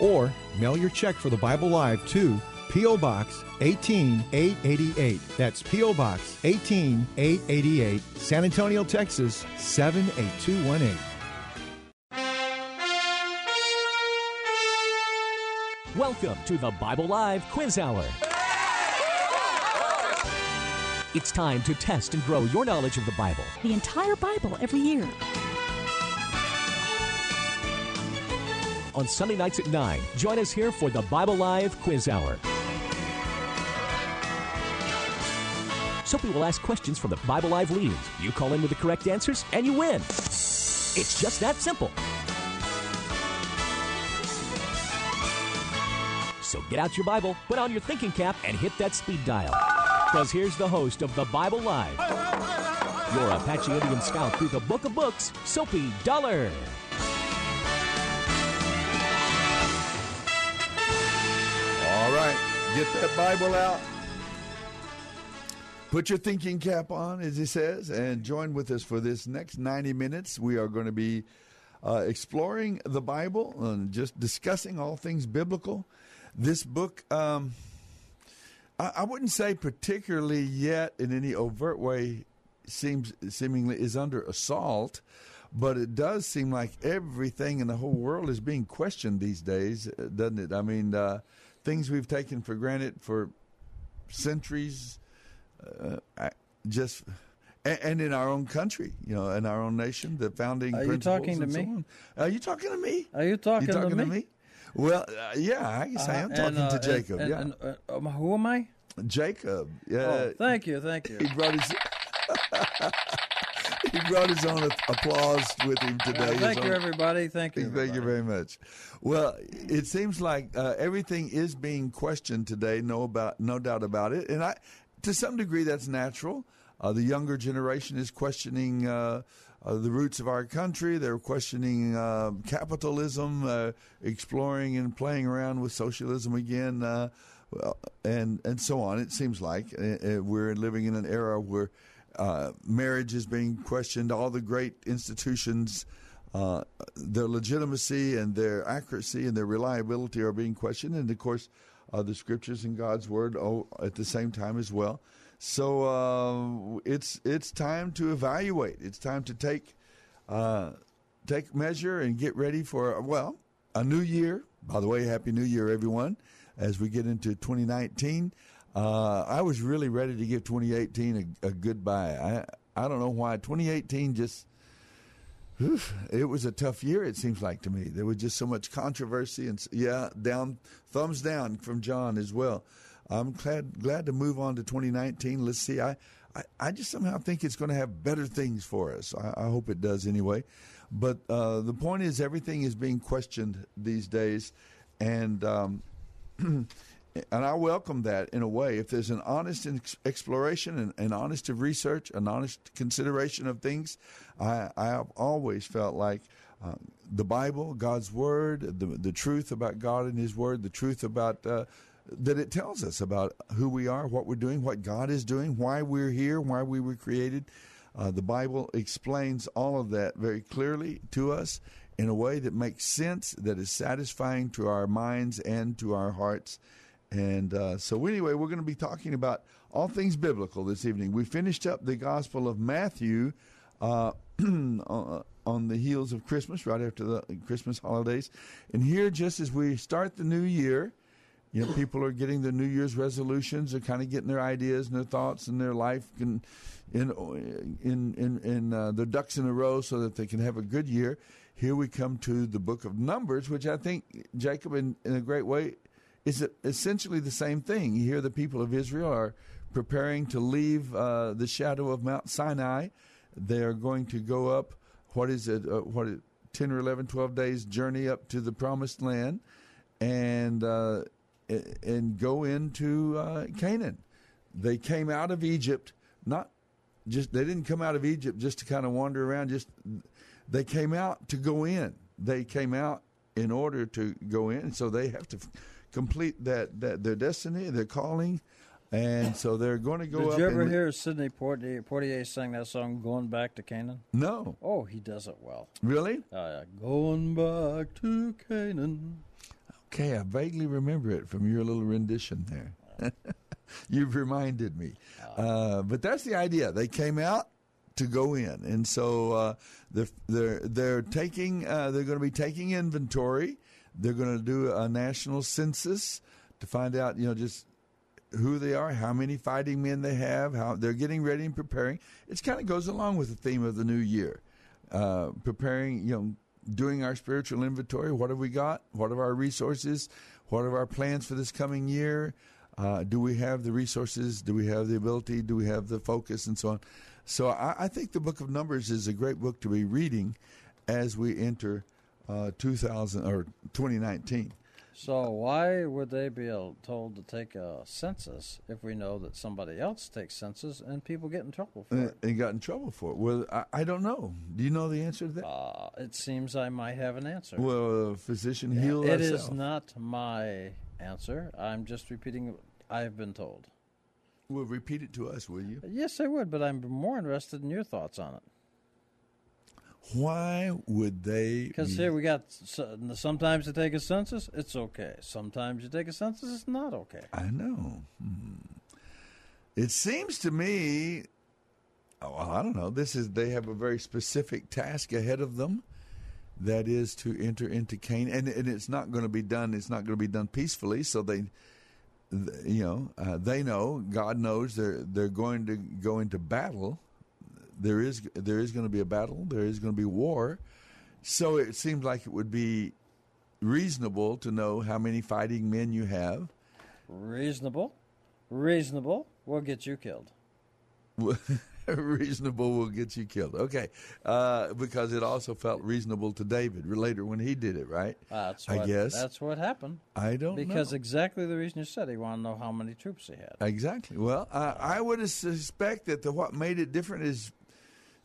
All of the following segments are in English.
or mail your check for the Bible Live to P.O. Box 18888. That's P.O. Box 18888, San Antonio, Texas 78218. Welcome to the Bible Live Quiz Hour. It's time to test and grow your knowledge of the Bible. The entire Bible every year. On Sunday nights at 9, join us here for the Bible Live Quiz Hour. Soapy will ask questions from the Bible Live leaders. You call in with the correct answers, and you win. It's just that simple. So get out your Bible, put on your thinking cap, and hit that speed dial. Because here's the host of the Bible Live, your Apache Indian scout through the book of books, Soapy Dollar. All right, get that Bible out. Put your thinking cap on, as he says, and join with us for this next 90 minutes. We are going to be uh, exploring the Bible and just discussing all things biblical. This book, um, I, I, wouldn't say particularly yet in any overt way, seems seemingly is under assault, but it does seem like everything in the whole world is being questioned these days, doesn't it? I mean, uh, things we've taken for granted for centuries, uh, just and, in our own country, you know, in our own nation, the founding. Are you talking to me? So Are you talking to me? Are you talking, you talking to, me? to, me? Well, uh, yeah, I guess I am uh, talking and, to Jacob. And, yeah, and, uh, um, who am I? Jacob. Yeah. Oh, thank you, thank you. He brought his. he brought his own applause with him today. thank you, own, everybody. Thank you. Thank everybody. you very much. Well, it seems like uh, everything is being questioned today. No about, no doubt about it. And I, to some degree, that's natural. Uh, the younger generation is questioning uh, uh, the roots of our country. They're questioning uh, capitalism, uh, exploring and playing around with socialism again, uh, well, and and so on. It seems like we're living in an era where marriage is being questioned. All the great institutions. their legitimacy and their accuracy and their reliability are being questioned, and of course, the scriptures and God's word oh, at the same time as well. So uh, it's it's time to evaluate. It's time to take uh, take measure and get ready for well a new year. By the way, happy New Year, everyone! As we get into 2019, uh, I was really ready to give 2018 a, a goodbye. I I don't know why 2018 just. It was a tough year. It seems like to me there was just so much controversy and yeah, down thumbs down from John as well. I'm glad glad to move on to 2019. Let's see. I I, I just somehow think it's going to have better things for us. I, I hope it does anyway. But uh, the point is, everything is being questioned these days, and um, and I welcome that in a way. If there's an honest exploration and an honest research, an honest consideration of things, I, I have always felt like. Uh, the Bible, God's Word, the the truth about God and His Word, the truth about uh, that it tells us about who we are, what we're doing, what God is doing, why we're here, why we were created. Uh, the Bible explains all of that very clearly to us in a way that makes sense, that is satisfying to our minds and to our hearts. And uh, so, anyway, we're going to be talking about all things biblical this evening. We finished up the Gospel of Matthew uh, on the heels of Christmas, right after the Christmas holidays. And here, just as we start the new year, you know, people are getting their New Year's resolutions. They're kind of getting their ideas and their thoughts and their life in in in in, uh, ducks in a row so that they can have a good year. Here we come to the book of Numbers, which I think Jacob, in, in a great way, is essentially the same thing. You hear the people of Israel are preparing to leave uh, the shadow of Mount Sinai. They are going to go up. What is it? Uh, what is, ten or 11, 12 days journey up to the promised land, and uh, and go into uh, Canaan. They came out of Egypt, not just they didn't come out of Egypt just to kind of wander around. Just they came out to go in. They came out in order to go in, so they have to complete that, that their destiny, their calling, and so they're going to go. Did up you ever hear Sidney Poitier, Poitier sing that song "Going Back to Canaan"? No. Oh, he does it well. Really? Uh, going back to Canaan. Okay, I vaguely remember it from your little rendition there. You've reminded me. Uh, but that's the idea. They came out to go in, and so uh, they're they're they're taking uh, they're going to be taking inventory. They're going to do a national census to find out, you know, just who they are, how many fighting men they have, how they're getting ready and preparing. It kind of goes along with the theme of the new year, uh, preparing, you know, doing our spiritual inventory. What have we got? What are our resources? What are our plans for this coming year? Uh, do we have the resources? Do we have the ability? Do we have the focus and so on? So I, I think the book of Numbers is a great book to be reading as we enter uh, 2000 or 2019. So why would they be told to take a census if we know that somebody else takes census and people get in trouble for and, it? And got in trouble for it. Well, I, I, don't know. Do you know the answer to that? Uh, it seems I might have an answer. Well, a physician heal It thyself. is not my answer. I'm just repeating what I've been told. Well, repeat it to us, will you? Yes, I would, but I'm more interested in your thoughts on it. Why would they? Because be- here we got sometimes you take a census, it's okay. Sometimes you take a census, it's not okay. I know. Hmm. It seems to me. Oh, well, I don't know. This is they have a very specific task ahead of them. That is to enter into Canaan, and, and it's not going to be done. It's not going to be done peacefully. So they, you know, uh, they know. God knows they're they're going to go into battle there is there is going to be a battle. There is going to be war. So it seems like it would be reasonable to know how many fighting men you have. Reasonable, reasonable will get you killed. reasonable will get you killed. Okay, uh, because it also felt reasonable to David later when he did it, right? That's I guess that's what happened. I don't know. because know. exactly the reason you said he wanted to know how many troops he had. Exactly. Well, uh, I would suspect that the what made it different is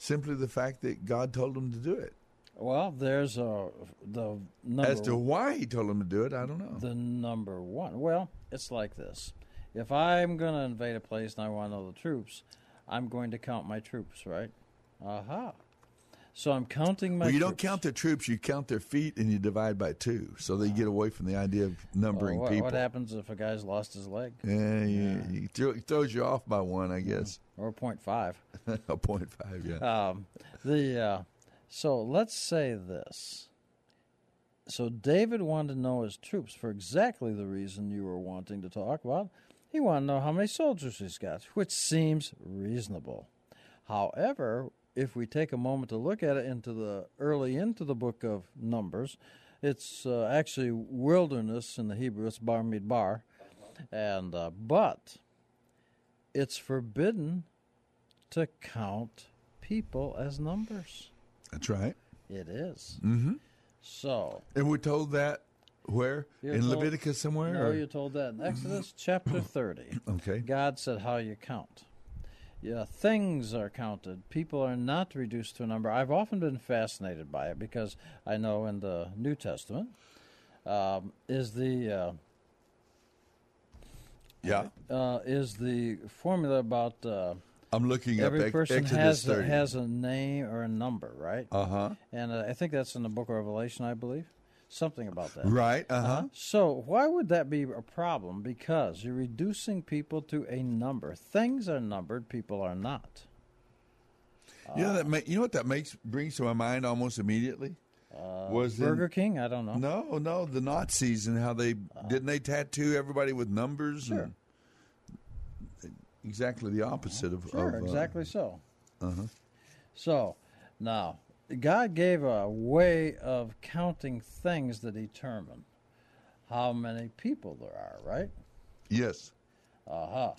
simply the fact that God told him to do it. Well, there's a the number. As to why he told him to do it, I don't know. The number one. Well, it's like this: if I'm going to invade a place and I want to know the troops, I'm going to count my troops, right? Aha. So I'm counting my. Well, you troops. don't count their troops; you count their feet, and you divide by two, so they get away from the idea of numbering oh, well, what, people. What happens if a guy's lost his leg? Yeah, you throw, it throws you off by one, I mm-hmm. guess. Or a point five. a point five, yeah. Um, the uh, so let's say this. So David wanted to know his troops for exactly the reason you were wanting to talk about. He wanted to know how many soldiers he's got, which seems reasonable. However, if we take a moment to look at it into the early into the book of Numbers, it's uh, actually wilderness in the Hebrew. It's Bamidbar, and uh, but it's forbidden to count people as numbers. That's right. It is. Mm-hmm. So. And we're told that where You're in told- Leviticus somewhere. No, or? you're told that in Exodus chapter 30. Okay. God said how you count. Yeah, things are counted. People are not reduced to a number. I've often been fascinated by it because I know in the New Testament um, is the uh, yeah uh, is the formula about uh, I'm looking up every Ex- person Exodus has a, 30. has a name or a number, right? Uh huh. And uh, I think that's in the Book of Revelation, I believe. something about that. Right. Uh-huh. So why would that be a problem? Because you're reducing people to a number. Things are numbered, people are not. You know that. Ma- you know what that makes brings to my mind almost immediately. was in- Burger King? I don't know. No, no, the Nazis and how they didn't they tattoo everybody with numbers? Sure. And exactly the opposite of. Sure, of, uh, exactly so. Uh-huh. So now God gave a way of counting things that determine how many people there are, right? Yes. Uh huh.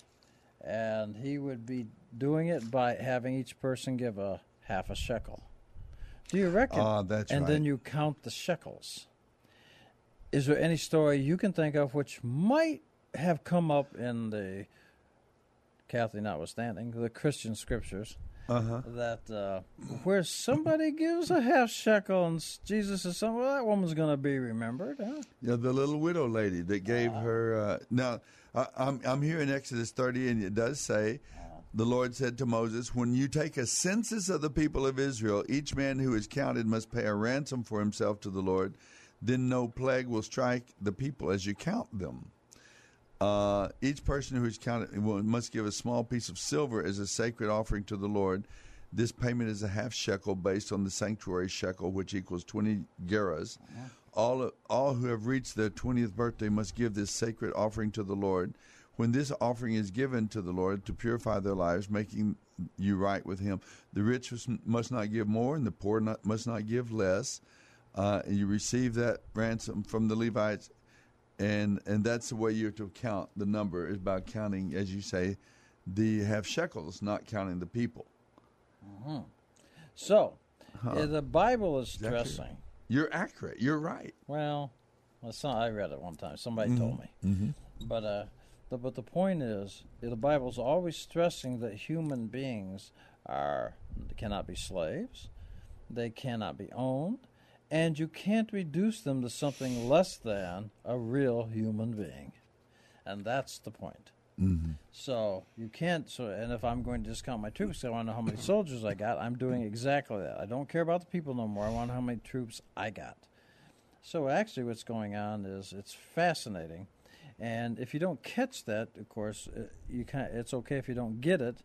And he would be doing it by having each person give a half a shekel. Do you reckon? Ah, that's and then you count the shekels. Is there any story you can think of which might have come up in the Kathy notwithstanding, the Christian scriptures Uh-huh. that uh, where somebody gives a half shekel and Jesus is saying, well, that woman's going to be remembered, huh? Yeah, the little widow lady that gave her. Uh, now, I, I'm I'm here in Exodus 30, and it does say, the Lord said to Moses, "When you take a census of the people of Israel, each man who is counted must pay a ransom for himself to the Lord. Then no plague will strike the people as you count them." Uh, each person who is counted must give a small piece of silver as a sacred offering to the Lord. This payment is a half shekel based on the sanctuary shekel, which equals 20 gerahs. All, all who have reached their 20th birthday must give this sacred offering to the Lord. When this offering is given to the Lord to purify their lives, making you right with Him, the rich must- must not give more, and the poor not, must not give less. Uh, and you receive that ransom from the Levites and and that's the way you're to count the number is by counting, as you say, the half shekels, not counting the people. So, Huh. uh, the Bible is stressing. You're accurate. You're right. Well, that's not, I read it one time. Somebody told me. Mm-hmm. But uh, the, but the point is, the Bible's always stressing that human beings are cannot be slaves, they cannot be owned, and you can't reduce them to something less than a real human being, and that's the point. Mm-hmm. So you can't. So, and if I'm going to discount my troops, I want to know how many soldiers I got. I'm doing exactly that. I don't care about the people no more. I want to know how many troops I got. So actually, what's going on is it's fascinating, and if you don't catch that, of course, uh, you can It's okay if you don't get it,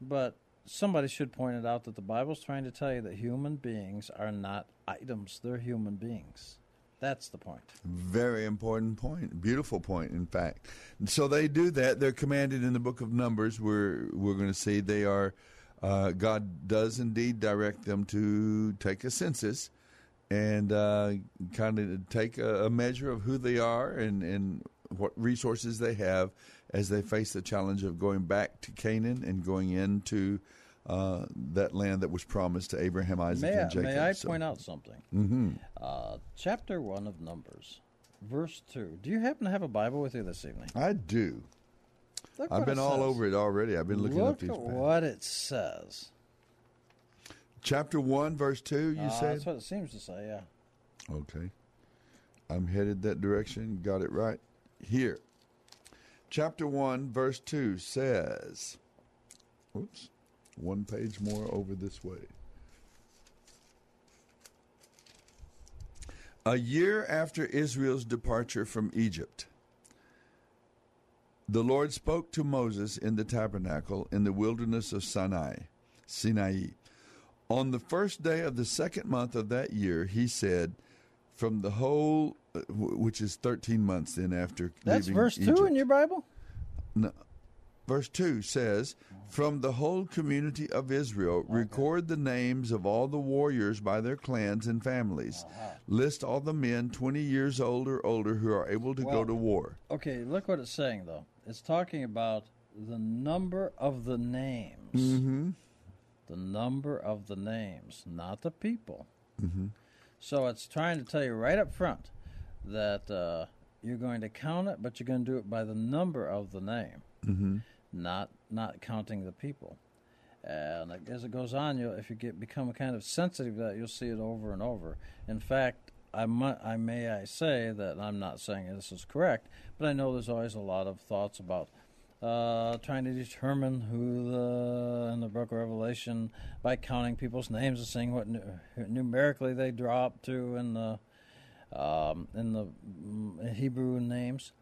but somebody should point it out that the Bible's trying to tell you that human beings are not items; they're human beings. That's the point. Very important point. Beautiful point, in fact. So they do that. They're commanded in the book of Numbers. We're we're going to see they are. Uh, God does indeed direct them to take a census and uh, kind of take a, a measure of who they are and, and what resources they have as they face the challenge of going back to Canaan and going into uh, that land that was promised to Abraham, Isaac, May and Jacob. may I So- point out something? Mm-hmm. Uh, chapter 1 of Numbers, verse 2. Do you happen to have a Bible with you this evening? I do. Look I've been all says. over it already. I've been looking Look up these. at pa- what it says. Chapter one, verse two. You Uh, said That's what it seems to say, yeah. okay. I'm headed that direction. Got it right here. Chapter one, verse two says. Oops, one page more over this way. A year after Israel's departure from Egypt, the Lord spoke to Moses in the tabernacle in the wilderness of Sinai. Sinai. On the first day of the second month of that year, he said, from the whole, uh, wh- which is 13 months then after That's leaving verse 2 Egypt. in your Bible? No. Verse 2 says, From the whole community of Israel, record the names of all the warriors by their clans and families. Uh-huh. List all the men 20 years old or older who are able to go to war. Okay, look what it's saying, though. It's talking about the number of the names. Mm-hmm. The number of the names, not the people. Mm-hmm. So it's trying to tell you right up front that uh, you're going to count it, but you're going to do it by the number of the name, Mm-hmm. not not counting the people. And as it goes on, you'll, if you get become kind of sensitive to that, you'll see it over and over. In fact, I, mu- I may I say that I'm not saying this is correct, but I know there's always a lot of thoughts about uh, trying to determine who the in the Book of Revelation by counting people's names and seeing what nu- numerically they drop to, and uh, um, in the mm, Hebrew names,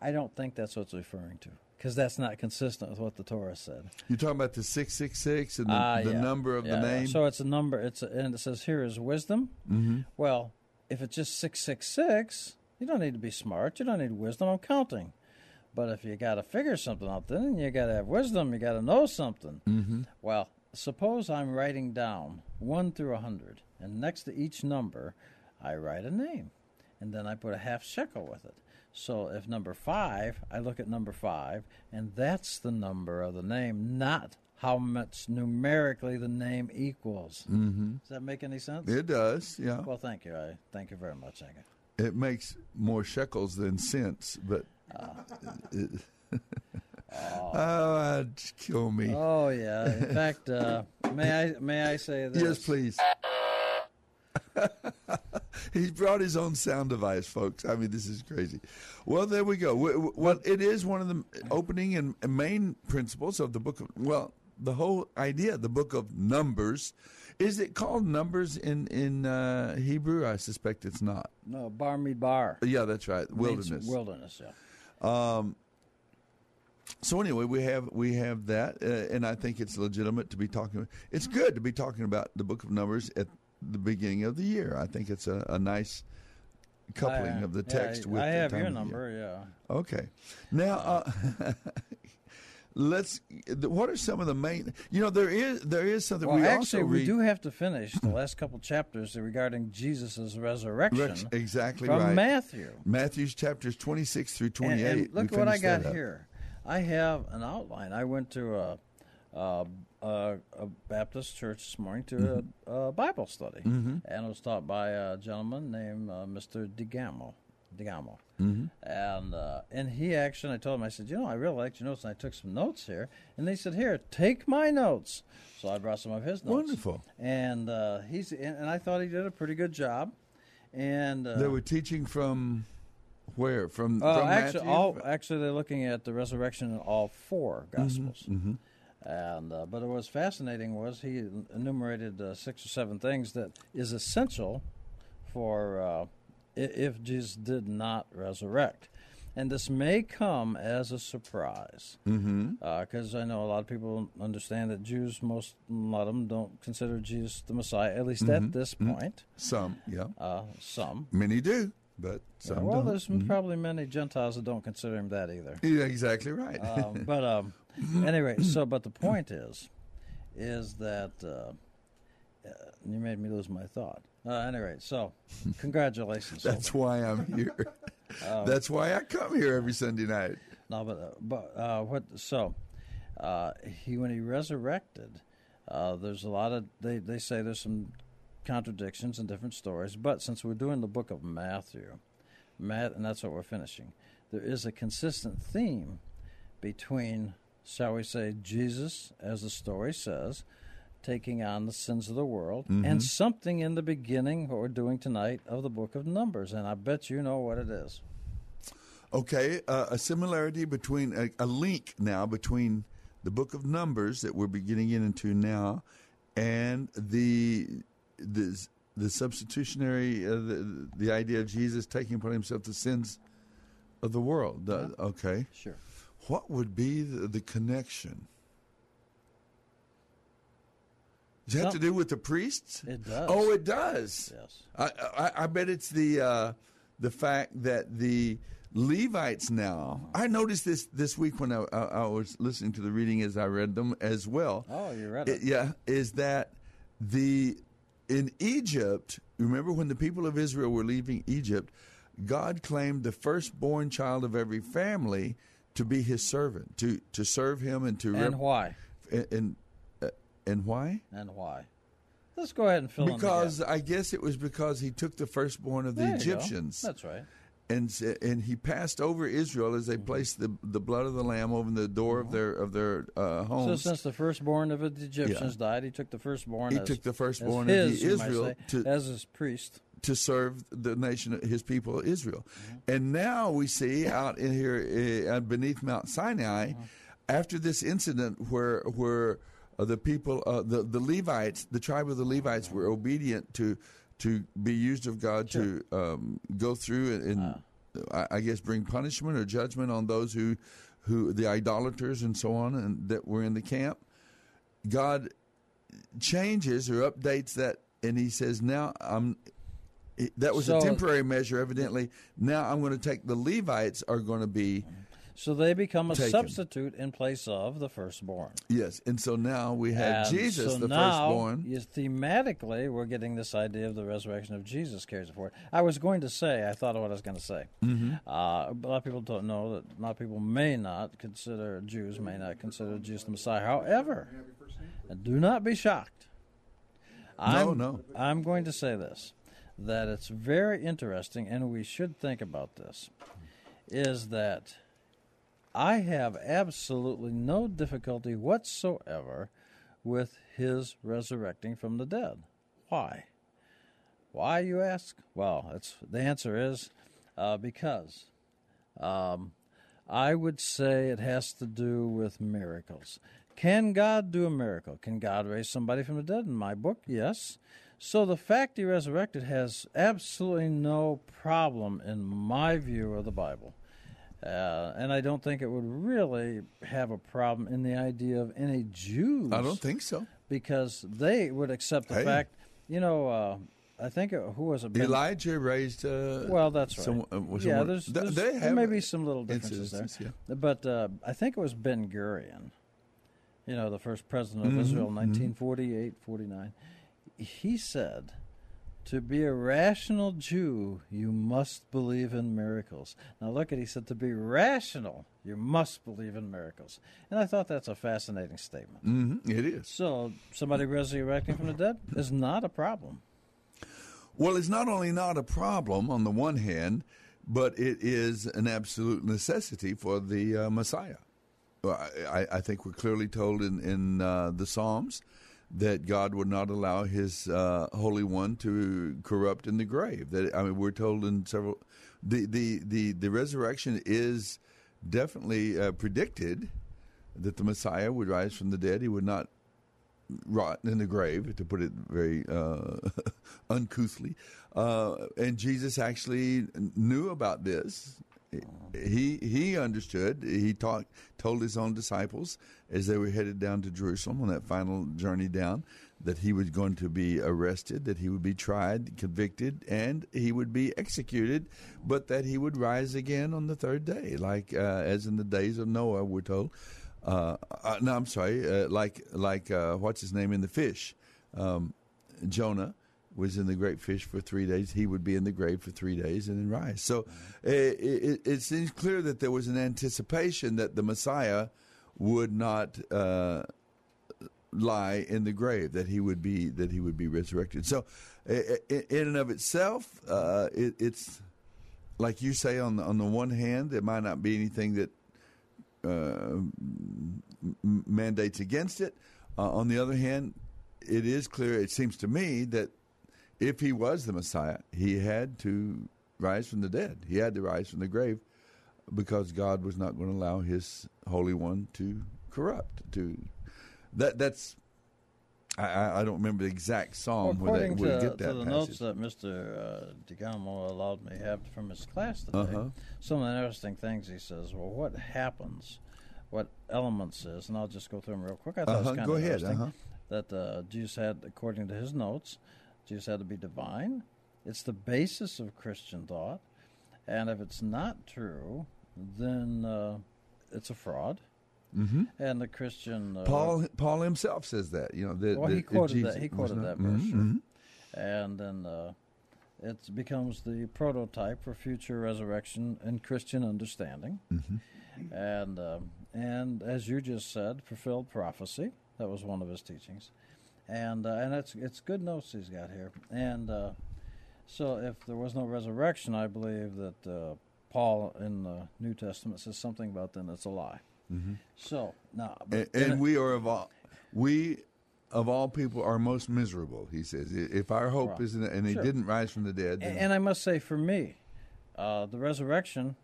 I don't think that's what it's referring to because that's not consistent with what the Torah said. You're talking about the six six six and the, Ah, the yeah. number of Yeah, the name. So it's a number. It's a, and it says here is wisdom. mm-hmm. Well, if it's just six six six, you don't need to be smart. You don't need wisdom. I'm counting. But if you got to figure something out, then you got to have wisdom. You got to know something. Mm-hmm. Well, suppose I'm writing down one through a hundred, and next to each number, I write a name, and then I put a half shekel with it. So if number five, I look at number five, and that's the number of the name, not how much numerically the name equals. Mm-hmm. Does that make any sense? It does, yeah. Well, thank you. I thank you very much, Angus. It makes more shekels than cents, but. It- oh, just kill me. Oh yeah. In fact, uh, may I may I say this? Yes, please. He's brought his own sound device, folks. I mean, this is crazy. Well, there we go. Well, it is one of the opening and main principles of the book of, well, the whole idea, the book of Numbers. Is it called Numbers in, in uh, Hebrew? I suspect it's not. No, Bamidbar. Yeah, that's right. Wilderness. Wilderness. Yeah. Um, so anyway, we have we have that, uh, and I think it's legitimate to be talking. It's good to be talking about the Book of Numbers at the beginning of the year. I think it's a, a nice coupling I- of the text I, with. I the have your number. Yeah. Okay, now uh, let's. What are some of the main? You know, there is there is something Well, we actually, also we do have to finish the last couple chapters regarding Jesus' resurrection exactly from right. Matthew. Matthew's chapters twenty six through twenty eight. and look what I got here. I have an outline. I went to a, a, Baptist church this morning to Mm-hmm. a, a Bible study, and it was taught by a gentleman named uh, Mr. DeGamo. DeGamo. Mm-hmm. And uh, and he actually, I told him, I said, you know, I really liked your notes, and I took some notes here. And they said, here, take my notes. So I brought some of his notes. Wonderful. And uh, he's and, and I thought he did a pretty good job. And uh, They were teaching from where? From, uh, from actually, Matthew? all actually they're looking at the resurrection in all four Mm-hmm, gospels. And uh, but what was fascinating was he enumerated uh, six or seven things that is essential for uh, if Jesus did not resurrect. And this may come as a surprise, because I know a lot of people understand that Jews, most a lot of them, don't consider Jesus the Messiah, at least Mm-hmm. at this point. Some, yeah. Uh, some, Many do, but Yeah, some well, don't. there's probably many Gentiles that don't consider him that either. Yeah, exactly right. Um, but um, anyway, so but the point is, is that uh, uh, you made me lose my thought. Uh, anyway, so congratulations. That's why I'm here. Um, That's why I come here every Sunday night. no, but uh, but uh, what? So uh, he when he resurrected, uh, there's a lot of they they say there's some contradictions and different stories. But since we're doing the book of Matthew, Matt, and that's what we're finishing, there is a consistent theme between, shall we say, Jesus, as the story says, taking on the sins of the world, and something in the beginning, what we're doing tonight, of the book of Numbers. And I bet you know what it is. Okay, uh, a similarity between a, a link now between the book of Numbers that we're beginning into now and the the the substitutionary uh, the, the idea of Jesus taking upon himself the sins of the world. The- okay, Sure. what would be the, the connection? Does it have to do with the priests? It does. Oh, it does. Yes. I, I, I bet it's the uh, the fact that the Levites now. I noticed this this week when I, I, I was listening to the reading as I read them as well. Oh, you read It- yeah, is that the in Egypt? Remember when the people of Israel were leaving Egypt? God claimed the firstborn child of every family to be His servant, to to serve Him and to And rep- why? and and, and why? And why? Let's go ahead and fill in the Because. I guess it was because He took the firstborn of the There. Egyptians. That's right. and and he passed over Israel as they Mm-hmm. placed the the blood of the lamb over the door of their of their uh, So since the firstborn of the Egyptians died, he took the firstborn. He as, took the firstborn as of the his, Israel say, to- as his priest. to serve the nation, his people, Israel. Mm-hmm. And now we see out in here uh, beneath Mount Sinai, Mm-hmm. after this incident where where uh, the people, uh, the the Levites, the tribe of the Levites, were obedient to to be used of God to um, go through and, and I, I guess bring punishment or judgment on those who who the idolaters and so on and that were in the camp. God changes or updates that, and He says, "Now I'm." That was So- a temporary measure, evidently. Now I'm going to take the Levites are going to be So they become a Taken. substitute in place of the firstborn. yes, and so now we have And Jesus, so the now, firstborn. Yes, thematically, we're getting this idea of the resurrection of Jesus carries it forward. I was going to say, I thought of what I was going to say. Mm-hmm. Uh, a lot of people don't know that a lot of people may not consider Jews may not consider Jesus the Messiah. However, do not be shocked. I'm, no. I'm going to say this: that it's very interesting, and we should think about this. Is that I have absolutely no difficulty whatsoever with his resurrecting from the dead. Why? Why, you ask? Well, it's the answer is uh, because um, I would say it has to do with miracles. Can God do a miracle? Can God raise somebody from the dead? In my book, yes. So the fact he resurrected has absolutely no problem in my view of the Bible. Uh, and I don't think it would really have a problem in the idea of any Jews. I don't think so. Because they would accept the Hey. fact, you know, uh, I think, it, who was it? Ben- Elijah raised. Uh, well, that's right. some- uh, was yeah, there's, Th- there's they there may be some little differences there. But uh, I think it was Ben Gurion, you know, the first president of Mhm, Israel, mhm. 1948, 49. He said, to be a rational Jew, you must believe in miracles. Now look at, he said, to be rational, you must believe in miracles. And I thought that's a fascinating statement. hmm It is. So somebody resurrecting from the dead is not a problem. Well, it's not only not a problem on the one hand, but it is an absolute necessity for the uh, Messiah. I, I- I think we're clearly told in, in uh, the Psalms that God would not allow His uh, Holy One to corrupt in the grave. That I mean, we're told in several the the the, the resurrection is definitely uh, predicted that the Messiah would rise from the dead. He would not rot in the grave, to put it very uh, uncouthly. Uh, and Jesus actually knew about this. He he understood. He talked, told his own disciples as they were headed down to Jerusalem on that final journey down that he was going to be arrested, that he would be tried, convicted, and he would be executed, but that he would rise again on the third day, like uh, as in the days of Noah, we're told. Uh, uh, no, I'm sorry, uh, like like uh, what's his name in the fish, um, Jonah was in the great fish for three days. He would be in the grave for three days and then rise. So uh, it, it, it seems clear that there was an anticipation that the Messiah would not uh, lie in the grave; that he would be that he would be resurrected. So, uh, in and of itself, uh, it, it's like you say on the on the one hand, there might not be anything that uh, mandates against it. Uh, on the other hand, it is clear, it seems to me, that if he was the Messiah, he had to rise from the dead. He had to rise from the grave because God was not going to allow his Holy One to corrupt. To that that's I- I, don't remember the exact psalm Well, where they according would to, get that to the passage. notes that Mr. Uh, DeGamo allowed me to have from his class today, Uh-huh. some of the interesting things he says. Well, what happens? What elements is? And I'll just go through them real quick. I thought it Uh-huh, was kind go of ahead, interesting uh-huh. that uh, Jesus had, according to his notes, Jesus had to be divine. It's the basis of Christian thought, and if it's not true, then uh, it's a fraud. Mhm. And the Christian uh, Paul Paul himself says that you know that well, he quoted Jesus that. He quoted that verse, Mhm, mhm. and then uh, it becomes the prototype for future resurrection and Christian understanding. Mm-hmm. And um, and as you just said, fulfilled prophecy. That was one of his teachings, and uh, and it's it's good notes he's got here. And uh, so, if there was no resurrection, I believe that uh, Paul in the New Testament says something about then it's a lie. Mhm. So now, and, and we are of all we of all people are most miserable. He says, if our hope Right. isn't and he Sure. didn't rise from the dead, And, and I must say, for me, uh, the resurrection.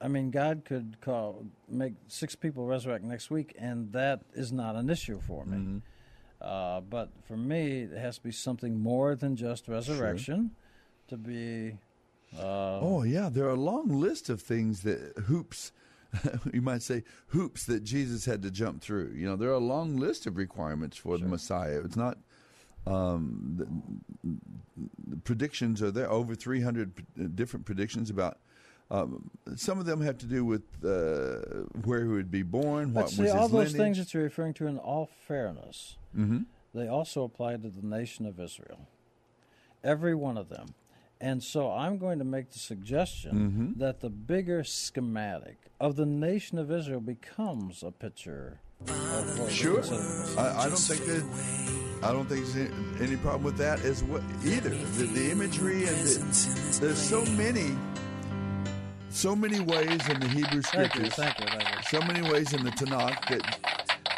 I mean, God could call make six people resurrect next week, and that is not an issue for me. Mm-hmm. Uh, but for me, it has to be something more than just resurrection. To be. Uh, oh yeah, there are a long list of things that hoops. you might say hoops that Jesus had to jump through. You know, there are a long list of requirements for the Messiah. It's not um, the, the predictions are there over 300 different predictions about um, some of them have to do with uh, where he would be born, what see, was all those lineage. things that you're referring to, in all fairness, Mhm. they also apply to the nation of Israel. Every one of them. And so I'm going to make the suggestion Mhm. that the bigger schematic of the nation of Israel becomes a picture Sure, consider the Messiah. I, I don't think that I don't think there's any- any problem with that as well either. The, the imagery and the, there's so many, so many ways in the Hebrew Thank you, scriptures, thank you, thank you. so many ways in the Tanakh that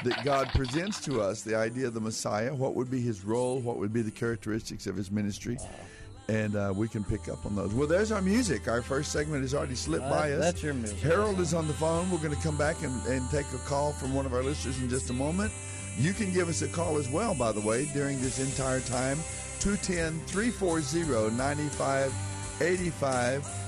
that God presents to us the idea of the Messiah. What would be his role? What would be the characteristics of his ministry? And uh, we can pick up on those. Well, there's our music. Our first segment has already slipped Uh, by us. that's your music. Harold is on the phone. We're going to come back and, and take a call from one of our listeners in just a moment. You can give us a call as well, by the way, during this entire time. 210 340 9585.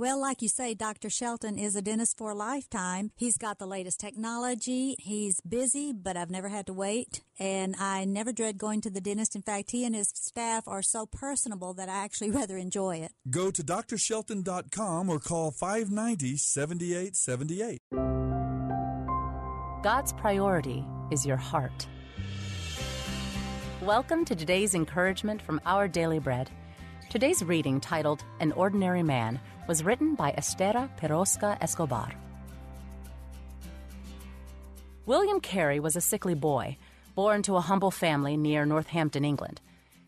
Well, like you say, Dr. Shelton is a dentist for a lifetime. He's got the latest technology. He's busy, but I've never had to wait. And I never dread going to the dentist. In fact, he and his staff are so personable that I actually rather enjoy it. Go to drshelton.com or call 590 7878. God's priority is your heart. Welcome to today's encouragement from Our Daily Bread. Today's reading, titled An Ordinary Man, was written by Estera Pirosca Escobar. William Carey was a sickly boy, born to a humble family near Northampton, England.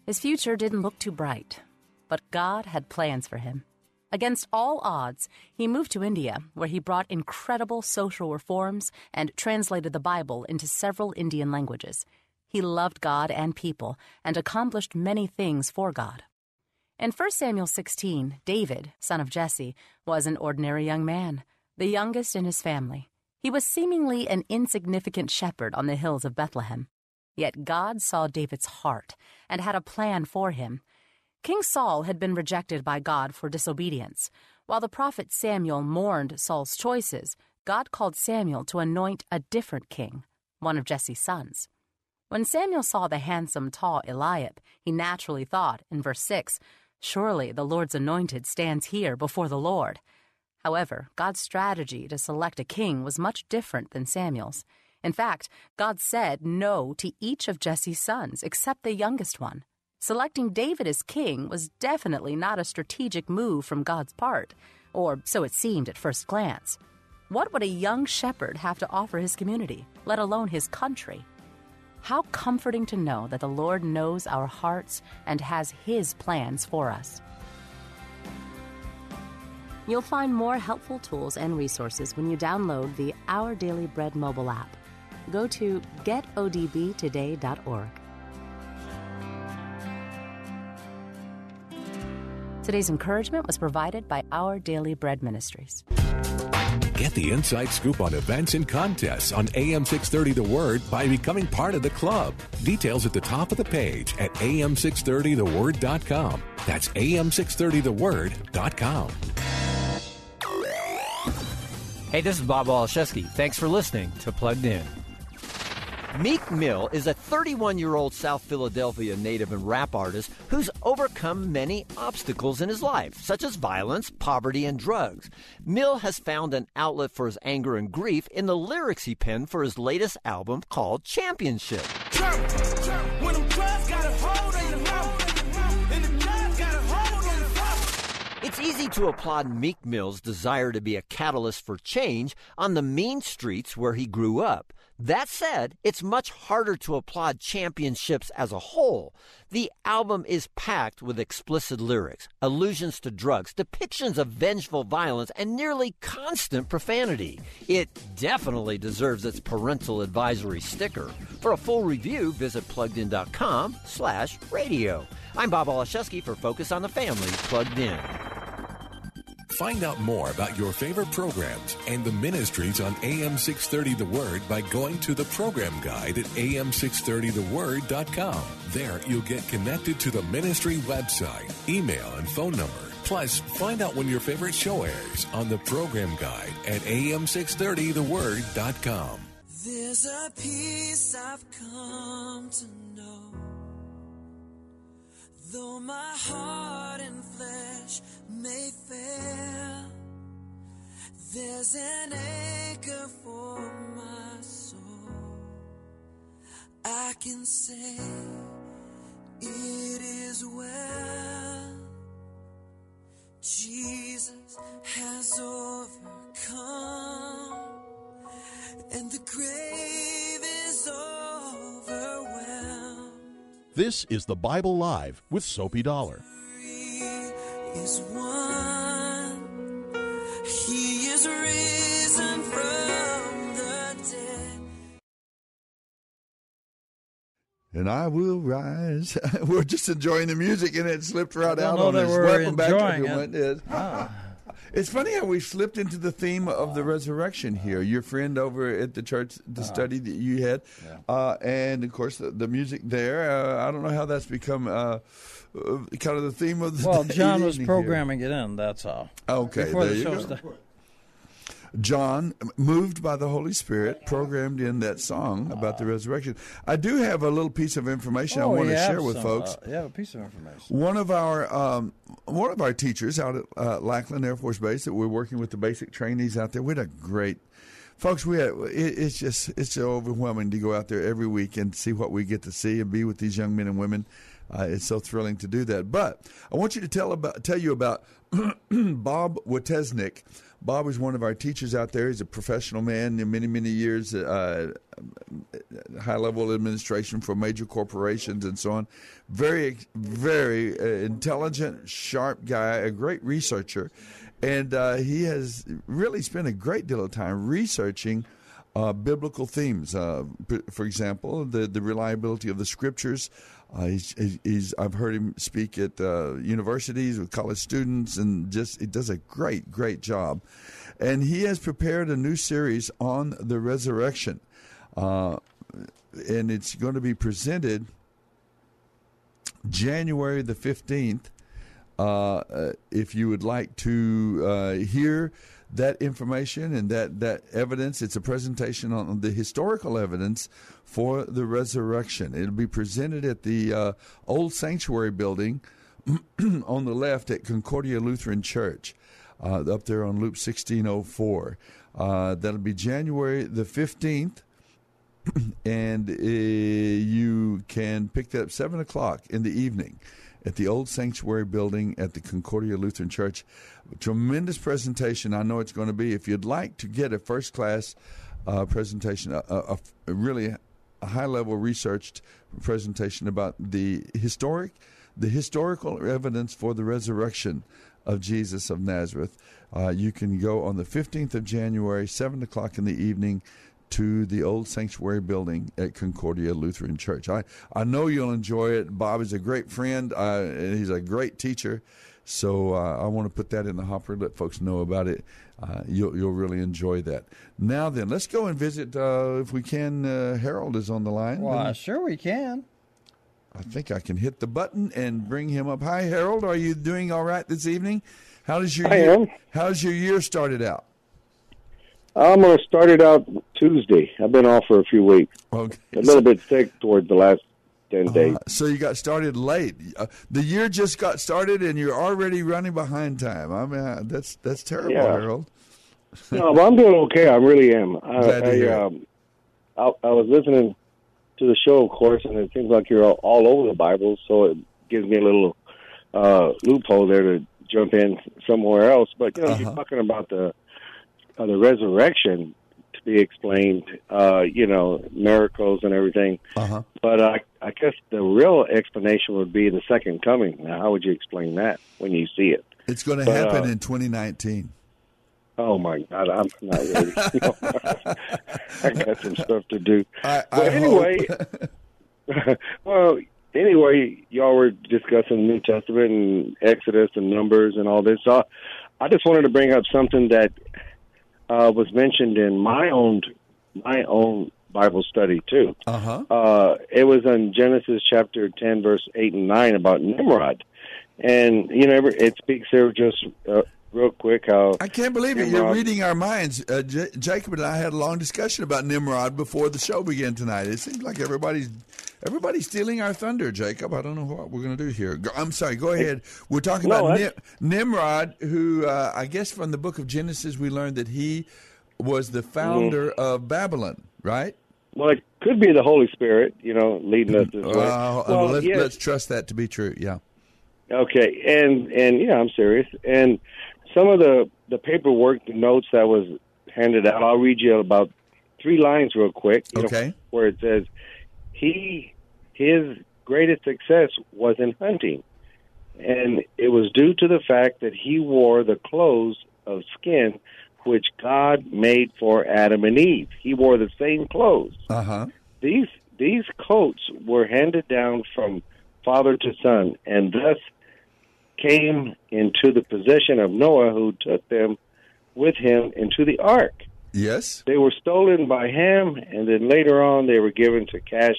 His future didn't look too bright, but God had plans for him. Against all odds, he moved to India, where he brought incredible social reforms and translated the Bible into several Indian languages. He loved God and people and accomplished many things for God. In 1 Samuel 16, David, son of Jesse, was an ordinary young man, the youngest in his family. He was seemingly an insignificant shepherd on the hills of Bethlehem. Yet God saw David's heart and had a plan for him. King Saul had been rejected by God for disobedience. While the prophet Samuel mourned Saul's choices, God called Samuel to anoint a different king, one of Jesse's sons. When Samuel saw the handsome, tall Eliab, he naturally thought, in verse 6, Surely the Lord's anointed stands here before the Lord. However, God's strategy to select a king was much different than Samuel's. In fact, God said no to each of Jesse's sons except the youngest one. Selecting David as king was definitely not a strategic move from God's part, or so it seemed at first glance. What would a young shepherd have to offer his community, let alone his country? How comforting to know that the Lord knows our hearts and has His plans for us. You'll find more helpful tools and resources when you download the Our Daily Bread mobile app. Go to getodbtoday.org. Today's encouragement was provided by Our Daily Bread Ministries. Get the inside scoop on events and contests on AM 630 The Word by becoming part of the club. Details at the top of the page at am630theword.com. That's am630theword.com. Hey, this is Bob Waliszewski. Thanks for listening to Plugged In. Meek Mill is a 31 year old South Philadelphia native and rap artist who's overcome many obstacles in his life, such as violence, poverty, and drugs. Mill has found an outlet for his anger and grief in the lyrics he penned for his latest album called Championship. When them drugs got a hold on your mouth, and them drugs got a hold on your throat. It's easy to applaud Meek Mill's desire to be a catalyst for change on the mean streets where he grew up. That said, it's much harder to applaud championships as a whole. The album is packed with explicit lyrics, allusions to drugs, depictions of vengeful violence, and nearly constant profanity. It definitely deserves its parental advisory sticker. For a full review, visit pluggedin.com slash radio. I'm Bob Waliszewski for Focus on the Family Plugged In. Find out more about your favorite programs and the ministries on AM 630 The Word by going to the program guide at am630theword.com. There, you'll get connected to the ministry website, email, and phone number. Plus, find out when your favorite show airs on the program guide at am630theword.com. There's a peace I've come to know. Though my heart and flesh may fail, there's an anchor for my soul. I can say it is well. Jesus has overcome, and the grave is overwhelmed. This is the Bible Live with Soapy Dollar. is one. He is risen from the dead. And I will rise. we're just enjoying the music, and it slipped right out on that us. Welcome back, everyone. it. Yes. It's funny how we slipped into the theme of the resurrection here. Your friend over at the church, the study that you had, uh, and of course the, the music there. Uh, I don't know how that's become uh, uh, kind of the theme of the Well, John was evening here. programming it in. That's all. Okay, Before there the you show go. started. John, moved by the Holy Spirit, programmed in that song about the resurrection. I do have a little piece of information I Oh, want to share with some, folks. uh, have a piece of information. One of our um, one of our teachers out at uh, Lackland Air Force Base that we're working with the basic trainees out there. We had a great folks. We had it, it's just it's so overwhelming to go out there every week and see what we get to see and be with these young men and women. Uh, it's so thrilling to do that. But I want you to tell about tell you about Bob Wotesnik. Bob is one of our teachers out there. He's a professional man in many, many years, uh, high level administration for major corporations and so on. Very, very uh, intelligent, sharp guy, a great researcher. And uh, he has really spent a great deal of time researching uh, biblical themes. Uh, for example, the, the reliability of the scriptures. Uh, he's, he's, I've heard him speak at uh, universities with college students, and just he does a great, great job. And he has prepared a new series on the resurrection, uh, and it's going to be presented January the fifteenth. Uh, uh, if you would like to hear that information and that, that evidence, it's a presentation on the historical evidence for the resurrection. It'll be presented at the uh, old sanctuary building on the left at Concordia Lutheran Church, uh, up there on Loop 1604. Uh, that'll be January the 15th and uh, you can pick that up seven o'clock in the evening at the old sanctuary building at the Concordia Lutheran Church. Tremendous presentation. I know it's going to be. If you'd like to get a first class uh, presentation, a, a, a really a high level researched presentation about the historic, the historical evidence for the resurrection of Jesus of Nazareth. Uh, you can go on the 15th of January, 7 o'clock in the evening, to the old sanctuary building at Concordia Lutheran Church. I, I know you'll enjoy it. Bob is a great friend, uh, he's a great teacher. So uh, I want to put that in the hopper, let folks know about it. Uh, you'll, you'll really enjoy that. Now then, let's go and visit, uh, if we can. Uh, Harold is on the line. Well, sure we can. I think I can hit the button and bring him up. Hi, Harold. Are you doing all right this evening? How does your I year, am. How's your year started out? I'm going to start it out Tuesday. I've been off for a few weeks. Okay. A little bit sick towards the last 10 days. Uh, so you got started late. Uh, the year just got started, and you're already running behind time. I mean, uh, that's that's terrible, Yeah. Harold. no, but I'm doing okay. I really am. I, I, hear um, I, I was listening to the show, of course, and it seems like you're all, all over the Bible, so it gives me a little uh, loophole there to jump in somewhere else. But you know, Uh-huh. you're talking about the uh, the resurrection. To be explained, uh, you know, miracles and everything. Uh-huh. But I, I guess the real explanation would be the second coming. Now, how would you explain that when you see it? It's going to But, happen uh, in 2019. Oh my God, I'm not ready. I got some stuff to do. I, But anyway, well, anyway, y'all were discussing the New Testament and Exodus and Numbers and all this. So I just wanted to bring up something that uh, was mentioned in my own my own Bible study too. Uh-huh. Uh, it was in Genesis chapter ten, verse eight and nine about Nimrod, and you know it speaks there just uh, real quick how I can't believe it. You're reading our minds. Uh, J- Jacob and I had a long discussion about Nimrod before the show began tonight. It seems like everybody's everybody's stealing our thunder, Jacob. I don't know what we're going to do here. Go, I'm sorry. Go ahead. We're talking No, about Nim- Nimrod, who uh, I guess from the book of Genesis we learned that he was the founder Mm-hmm. of Babylon, right? Well, it could be the Holy Spirit, you know, leading us this way. Uh, well, let's, yes. let's trust that to be true. Yeah. Okay, and and yeah, I'm serious. And some of the the paperwork, the notes that was handed out, I'll read you about three lines real quick. you know, Okay. where it says he his greatest success was in hunting, and it was due to the fact that he wore the clothes of skin which God made for Adam and Eve. He wore the same clothes. Uh huh. These these coats were handed down from father to son, and thus came into the possession of Noah, who took them with him into the ark. Yes. They were stolen by Ham, and then later on they were given to Cush,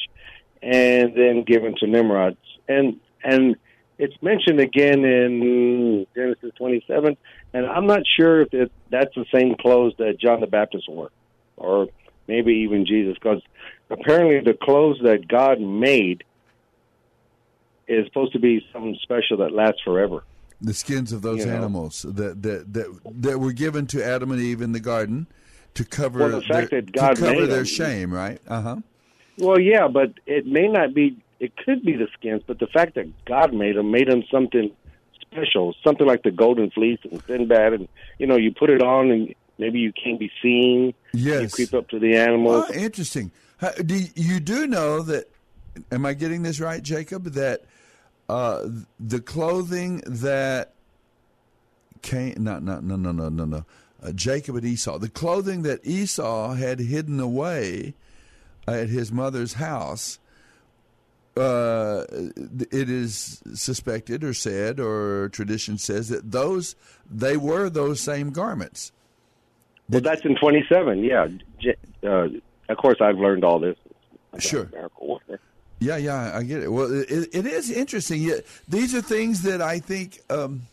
and then given to Nimrod. And and it's mentioned again in Genesis 27, and I'm not sure if it, that's the same clothes that John the Baptist wore, or maybe even Jesus, because apparently the clothes that God made is supposed to be something special that lasts forever. the skins of those You know. animals that, that that that were given to Adam and Eve in the garden to cover Well, the fact their, that God to cover their them- shame, right? Uh huh. Well, yeah, but it may not be. It could be the skins, but the fact that God made them made them something special, something like the golden fleece and Sinbad, and you know, you put it on and maybe you can't be seen. Yes. you creep up to the animals. Oh, interesting. Do you do know that? Am I getting this right, Jacob? That uh, the clothing that came not not no no no no no uh, Jacob and Esau, the clothing that Esau had hidden away at his mother's house. Uh, it is suspected or said or tradition says that those they were those same garments. well, that's in twenty-seven. Yeah, uh, of course, I've learned all this. Sure. Yeah, yeah, I get it. Well, it, it is interesting. Yeah, These are things that I think. Um,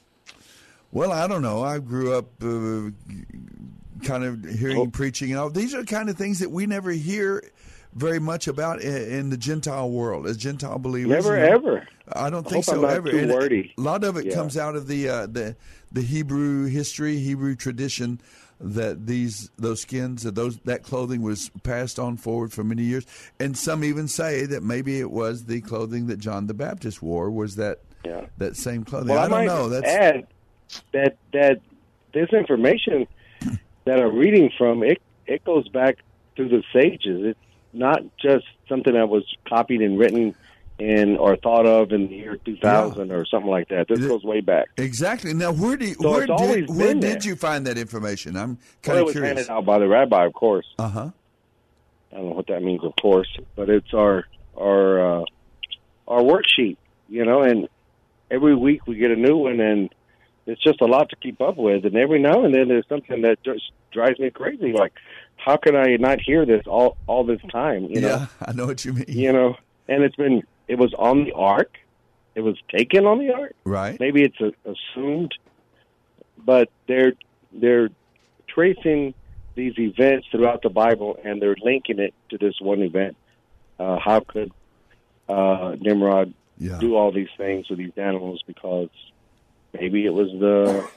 well, I don't know. I grew up uh, kind of hearing preaching and all. These are the kind of things that we never hear very much about in, in the Gentile world as Gentile believers. Never, ever. I don't I think hope so ever. A lot of it Yeah. comes out of the uh, the the Hebrew history, Hebrew tradition that these those skins, that those that clothing was passed on forward for many years, and some even say that maybe it was the clothing that John the Baptist wore was that Yeah. that same clothing. Well, I, I don't know. That's add that that this information that I'm reading from it it goes back to the sages. It's not just something that was copied and written in or thought of in the year 2000 or something like that. This goes way back. exactly. Now, where do you, So where did where did there. you find that information? I'm kind Well, kind it of was handed out by the rabbi, of course. Uh huh. I don't know what that means, of course, but it's our our uh, our worksheet, you know. And every week we get a new one, and it's just a lot to keep up with. And every now and then there's something that just drives me crazy. Like, how can I not hear this all all this time? You know, yeah, I know what you mean. you know. And it's been it was on the ark, it was taken on the ark. Right. Maybe it's a, assumed, but they're they're tracing these events throughout the Bible and they're linking it to this one event. Uh, how could uh, Nimrod Yeah. do all these things with these animals? Because maybe it was the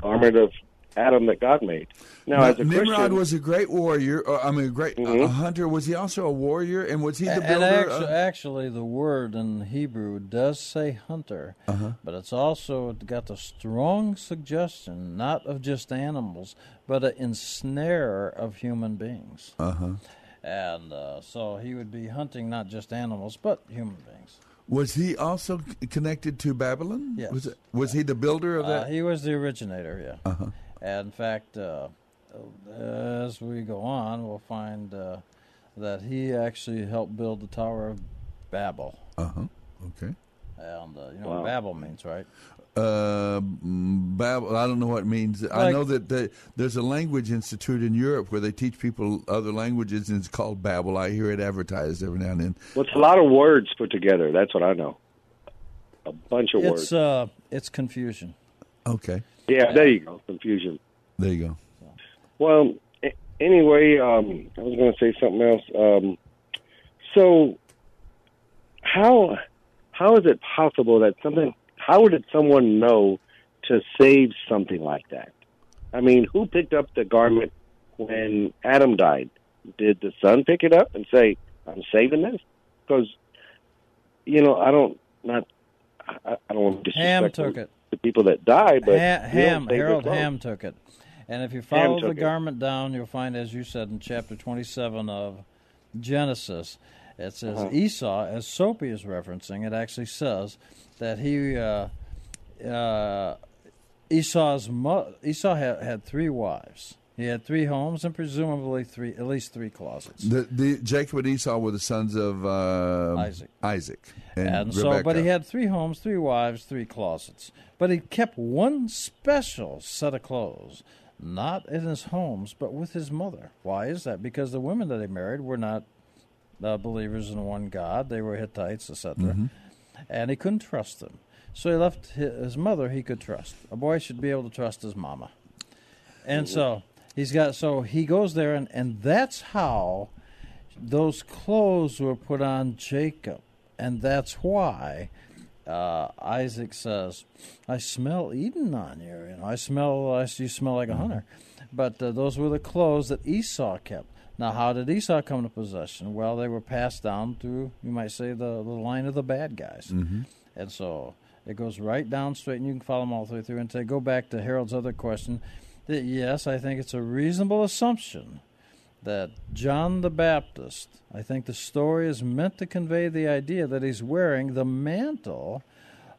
garment of Adam that God made. Now, Now, as a Nimrod Christian, was a great warrior. Or, I mean, a great uh, Mhm. a hunter. Was he also a warrior? And was he the and builder? actually, of- actually, the word in Hebrew does say hunter, Uh-huh. but it's also got the strong suggestion not of just animals, but an ensnare of human beings. Uh huh. And uh, so he would be hunting not just animals, but human beings. Was he also connected to Babylon? Yes. Was, it, was he the builder of Uh, that? he was the originator, yeah. Uh-huh. And in fact, uh, as we go on, we'll find uh, that he actually helped build the Tower of Babel. Uh huh. Okay. And uh, you know Wow. what Babel means, right? Uh, mm, Babel. I don't know what it means. I know that the, there's a language institute in Europe where they teach people other languages, and it's called Babel. I hear it advertised every now and then. well, it's a lot of words put together. That's what I know. A bunch of It's words. uh, it's confusion. Okay. Yeah, there you go. Confusion. There you go. Well, anyway, um, I was going to say something else. Um, so, how how is it possible that something? How did someone know to save something like that? I mean, who picked up the garment when Adam died? Did the son pick it up and say, "I'm saving this"? Because you know, I don't not I, I don't want to Ham disrespect took the, it. The people that died, but Ha- Ham, Harold. Ham took it. And if you follow the it. garment down, you'll find, as you said in chapter 27 of Genesis, it says Uh-huh. Esau, as Soapy is referencing, it actually says that he, uh, uh, Esau's mo- Esau had, had three wives. He had three homes and presumably three, at least three closets. The, the Jacob and Esau were the sons of uh, Isaac. Isaac and, And, so, but he had three homes, three wives, three closets. But he kept one special set of clothes, not in his homes, but with his mother. Why is that? Because the women that he married were not uh, believers in one God; they were Hittites, etc. Mhm. And he couldn't trust them, so he left his mother. He could trust. A boy should be able to trust his mama. And so he's got. So he goes there, and and that's how those clothes were put on Jacob, and that's why uh, Isaac says, "I smell Eden on you. You know, I smell. I you smell like a hunter." But uh, those were the clothes that Esau kept. Now, how did Esau come to possession? Well, they were passed down through, you might say, the, the line of the bad guys. Mhm. And so it goes right down straight, and you can follow them all the way through. And to go back to Harold's other question, that yes, I think it's a reasonable assumption that John the Baptist, I think the story is meant to convey the idea that he's wearing the mantle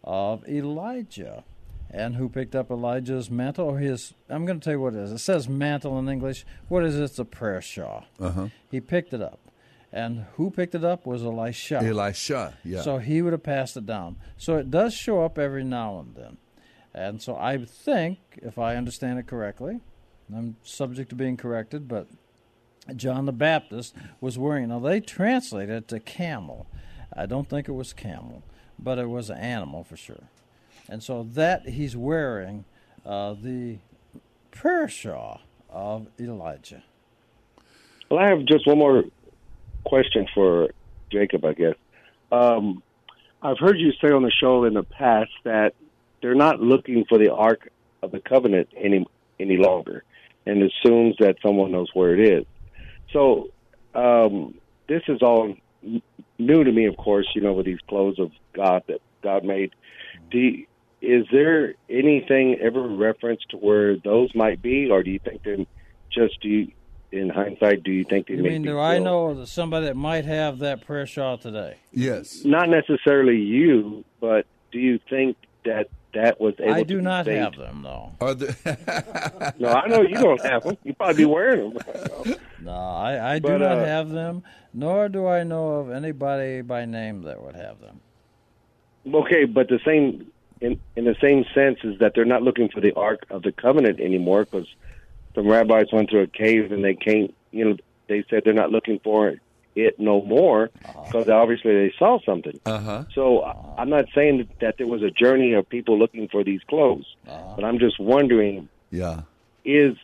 of Elijah. And who picked up Elijah's mantle or his I'm going to tell you what it is. It says mantle in English. What is it? It's a prayer shawl. Uh-huh. He picked it up. And who picked it up was Elisha. Elisha, yeah. So he would have passed it down. So it does show up every now and then. And so I think, if I understand it correctly, I'm subject to being corrected, but John the Baptist was wearing. Now they translate it to camel. I don't think it was camel, but it was an animal for sure. And so that he's wearing uh, the prayer shawl of Elijah. Well, I have just one more question for Jacob, I guess. Um, I've heard you say on the show in the past that they're not looking for the Ark of the Covenant any any longer, and assumes that someone knows where it is. So um, this is all new to me, of course. You know, with these clothes of God that God made. Do is there anything ever referenced to where those might be, or do you think they're just do you, in hindsight? Do you think they You may mean, be do I know that somebody that might have that prayer shawl today? Yes. Not necessarily you, but do you think that that was able I do be not saved? have them, though. Are the No, I know you don't have them. You probably be wearing them. No, I, I do not uh, have them, nor do I know of anybody by name that would have them. Okay, but the same in in the same sense is that they're not looking for the Ark of the Covenant anymore because some rabbis went through a cave and they came. You know, they said they're not looking for it no more because obviously they saw something. Uh huh. So I- I'm not saying that there was a journey of people looking for these clothes, but I'm just wondering Yeah. is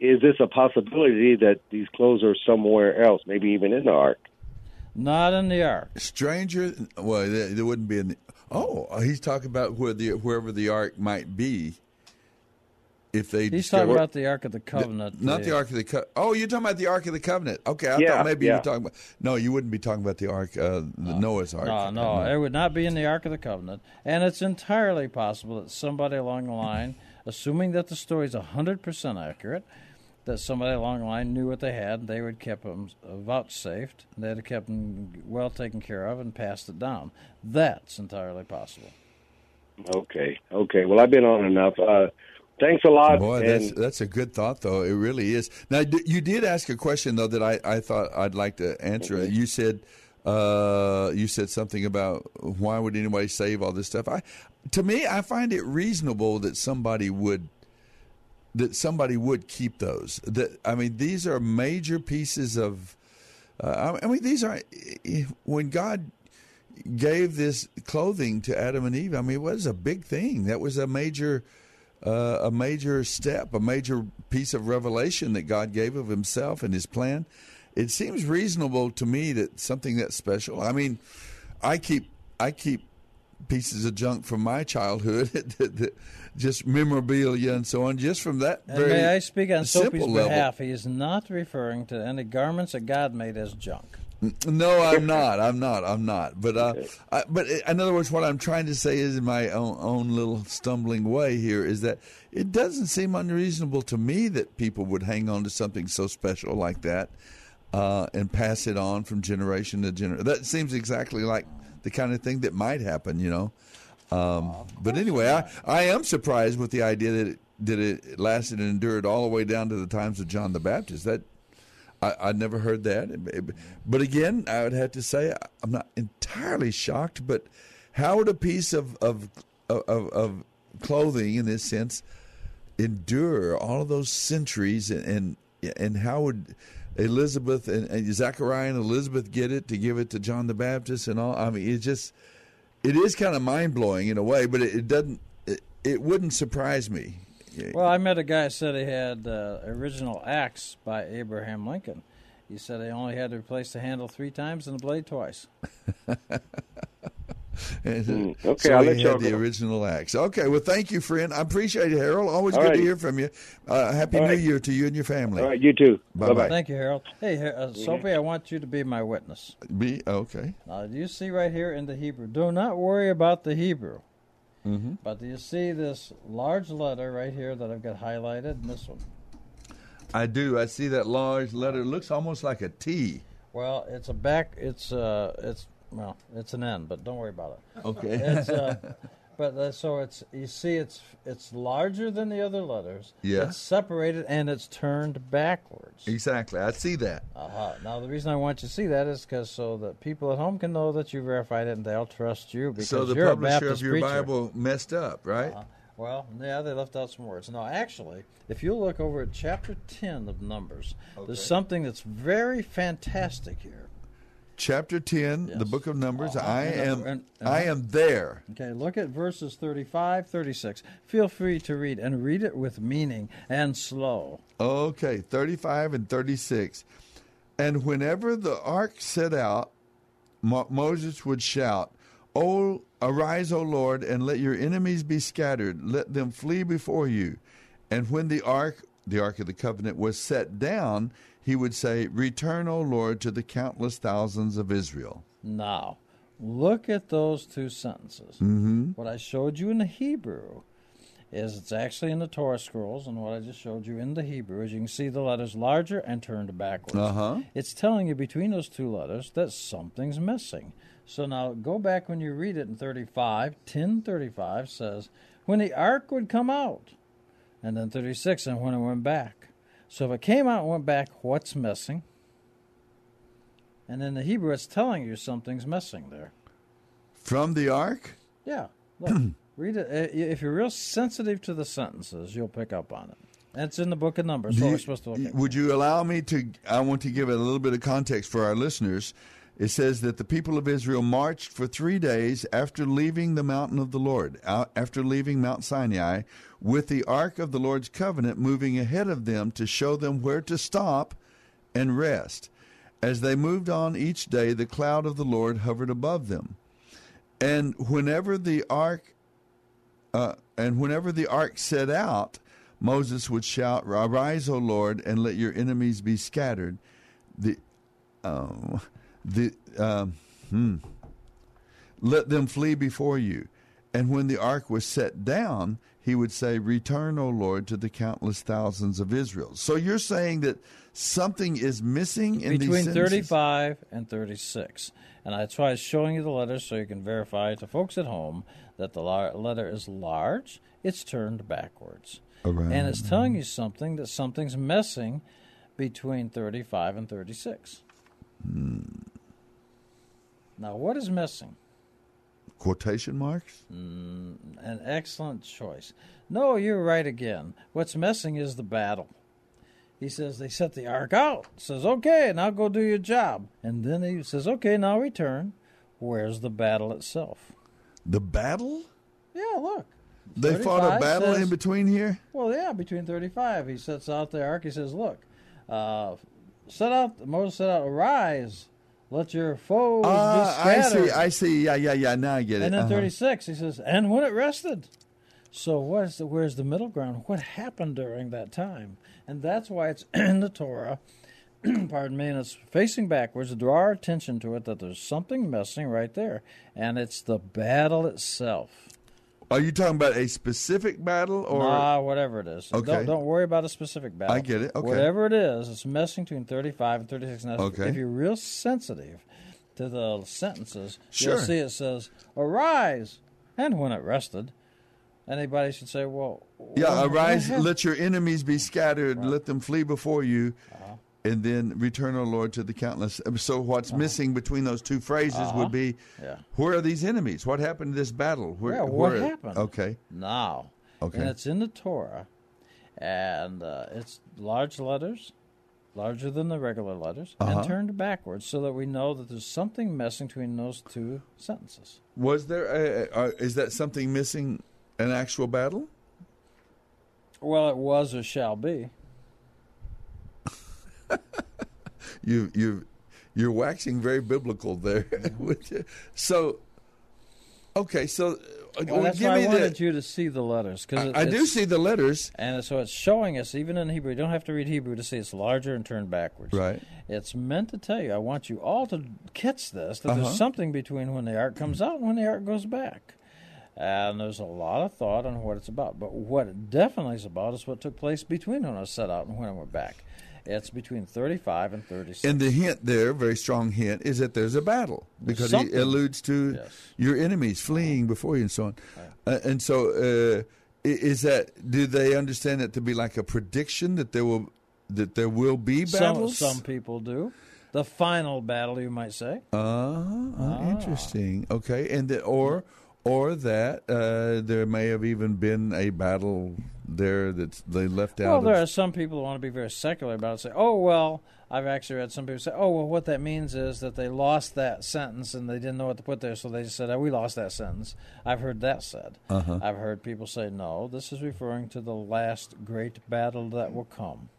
is this a possibility that these clothes are somewhere else, maybe even in the ark? Not in the ark. Stranger. Well, there, there wouldn't be. In the, oh, he's talking about where the wherever the ark might be. If they He's discover- talking about the Ark of the Covenant. not the Ark of the Co- Oh, you're talking about the Ark of the Covenant. Okay, I Yeah, thought maybe you were talking about. No, you wouldn't be talking about the Ark, uh, the Noah's Ark. No, no, it would not be in the Ark of the Covenant. And it's entirely possible that somebody along the line, assuming that the story is 100% accurate, that somebody along the line knew what they had, and they would keep them vouchsafed, and they'd have kept them well taken care of and passed it down. That's entirely possible. Okay, okay. Well, I've been on enough. Uh, thanks a lot. Boy, and that's that's a good thought, though. It really is. Now, d- you did ask a question though that I, I thought I'd like to answer. You said uh, you said something about why would anybody save all this stuff. I, to me, I find it reasonable that somebody would that somebody would keep those. That I mean, these are major pieces of. Uh, I mean, these are when God gave this clothing to Adam and Eve. I mean, it was a big thing. That was a major, uh, a major step, a major piece of revelation that God gave of Himself and His plan. It seems reasonable to me that something that special. I mean, I keep I keep pieces of junk from my childhood, just memorabilia and so on, just from that And very may I speak on Soapy's level. behalf? He is not referring to any garments that God made as junk. No, I'm not. I'm not. I'm not. But uh, I, but in other words, what I'm trying to say is, in my own, own little stumbling way here, is that it doesn't seem unreasonable to me that people would hang on to something so special like that uh, and pass it on from generation to generation. That seems exactly like the kind of thing that might happen, you know. Um, but anyway, I, I am surprised with the idea that it, that it lasted and endured all the way down to the times of John the Baptist. That I, I'd never heard that. But again, I would have to say I'm not entirely shocked. But how would a piece of of of, of clothing, in this sense, endure all of those centuries? And and, how would Elizabeth and, and Zachariah and Elizabeth get it to give it to John the Baptist and all? I mean, it just it is kind of mind blowing in a way, but it, it doesn't. It, it wouldn't surprise me. Well, I met a guy who said he had uh, original axe by Abraham Lincoln. He said he only had to replace the handle three times and the blade twice. And, Mm, okay, so I'll he let y'all had the go. original axe. Okay, well, thank you, friend. I appreciate it, Harold. Always All good right. to hear from you. Uh, happy All New right. Year to you and your family. All right, you too. Bye bye. Thank you, Harold. Hey, uh, Soapy, I want you to be my witness. Be okay. Now, do you see right here in the Hebrew? Do not worry about the Hebrew. Mm-hmm. But do you see this large letter right here that I've got highlighted? And this one. I do. I see that large letter. It looks almost like a T. Well, it's a back. It's uh, it's well, it's an N, but don't worry about it. Okay. It's uh, but uh, so it's you see it's it's larger than the other letters. Yeah. It's separated and it's turned backwards. Exactly. I see that. Uh-huh. Now the reason I want you to see that is because so that people at home can know that you verified it and they'll trust you because So the you're a publisher Baptist of your preacher. Bible messed up, right? Uh-huh. Well, yeah, they left out some words. No, actually, if you look over at chapter 10 of Numbers, there's something that's very fantastic here. Chapter ten, the book of Numbers. Uh-huh. I And, uh, am. I am there. Okay, look at verses 35, 36. Feel free to read and read it with meaning and slow. Okay, 35 and 36. And whenever the ark set out, Mo- Moses would shout, "O arise, O Lord, and let your enemies be scattered; let them flee before you." And when the ark, the ark of the covenant, was set down, he would say, "Return, O Lord, to the countless thousands of Israel." Now, look at those two sentences. Mm-hmm. What I showed you in the Hebrew is it's actually in the Torah scrolls, and what I just showed you in the Hebrew is you can see the letters larger and turned backwards. Uh-huh. It's telling you between those two letters that something's missing. So now go back when you read it in 35. 1035 says, when the ark would come out. And then 36, and when it went back. So if it came out and went back, what's missing? And in the Hebrew, it's telling you something's missing there. From the ark? Yeah. Look, read it. Uh, If you're real sensitive to the sentences, you'll pick up on it. It's in the book of Numbers. So you- we're supposed to look at. Would you allow me to? I want to give it a little bit of context for our listeners. It says that the people of Israel marched for three days after leaving the mountain of the Lord, after leaving Mount Sinai, with the ark of the Lord's covenant moving ahead of them to show them where to stop and rest. As they moved on each day, the cloud of the Lord hovered above them. And whenever the ark uh, and whenever the ark set out, Moses would shout, "Arise, O Lord, and let your enemies be scattered." The, um, the, um, hmm. let them flee before you. And when the ark was set down, he would say, Return, O Lord, to the countless thousands of Israel. So you're saying that something is missing in between these 35 and 36. And that's why I was showing you the letter so you can verify to folks at home that the letter is large, it's turned backwards. Around. And it's telling you something that something's missing between 35 and 36. Hmm. Now, what is missing? Quotation marks? Mm, an excellent choice. No, you're right again. What's missing is the battle. He says they set the ark out. Says, okay, now go do your job. And then he says, okay, now return. Where's the battle itself? The battle? Yeah, look. They fought a battle says- in between here? Well, yeah, between 35. He sets out the ark. He says, look, uh, set out, Moses set out, arise, let your foes Ah, be I see, I see. Yeah, yeah, yeah. Now I get it. And then Uh-huh. 36, he says, and when it rested. So where's the, where's the middle ground? What happened during that time? And that's why it's in the Torah. pardon me, and it's facing backwards to draw our attention to it that there's something missing right there, and it's the battle itself. Are you talking about a specific battle or nah, whatever it is. Okay. Don't, don't worry about a specific battle. I get it. Okay. Whatever it is, it's messing between 35 and 36. Now, if- Okay. if you're real sensitive to the sentences, Sure. you'll see it says, Arise, and when it rested. Anybody should say, Well, Yeah, arise, let your enemies be scattered, let them flee before you, Uh-huh. And then return, O Lord, to the countless. So, what's missing between those two phrases Uh-huh. would be, Yeah. where are these enemies? What happened to this battle? Where, yeah, what where- happened? Okay. Now. Okay. And it's in the Torah, and uh, it's large letters, larger than the regular letters, Uh-huh. and turned backwards so that we know that there's something missing between those two sentences. Was there? A, a, is that something missing? An actual battle? Well, it was or shall be. You you you're waxing very biblical there. so, okay, so uh, Well, that's give why I wanted the. you to see the letters because I, I do see the letters. and so it's showing us even in Hebrew. You don't have to read Hebrew to see it's larger and turned backwards. Right. It's meant to tell you. I want you all to catch this that Uh-huh. there's something between when the ark comes out and when the ark goes back. And there's a lot of thought on what it's about. But what it definitely is about is what took place between when I set out and when I went back. It's between 35 and 36. And the hint there, very strong hint, is that there's a battle because he alludes to your enemies fleeing before you and so on. Uh, and so, uh, is that? Do they understand it to be like a prediction that there will that there will be some, battles? some people do. The final battle, you might say. Ah, interesting. Okay, and the, or or that uh, there may have even been a battle there that they left out. Well, there are some people who want to be very secular about it. Say, "Oh, well." I've actually read some people say, "Oh, well, what that means is that they lost that sentence and they didn't know what to put there, so they just said, oh, we lost that sentence." I've heard that said. Uh-huh. I've heard people say, "No, this is referring to the last great battle that will come."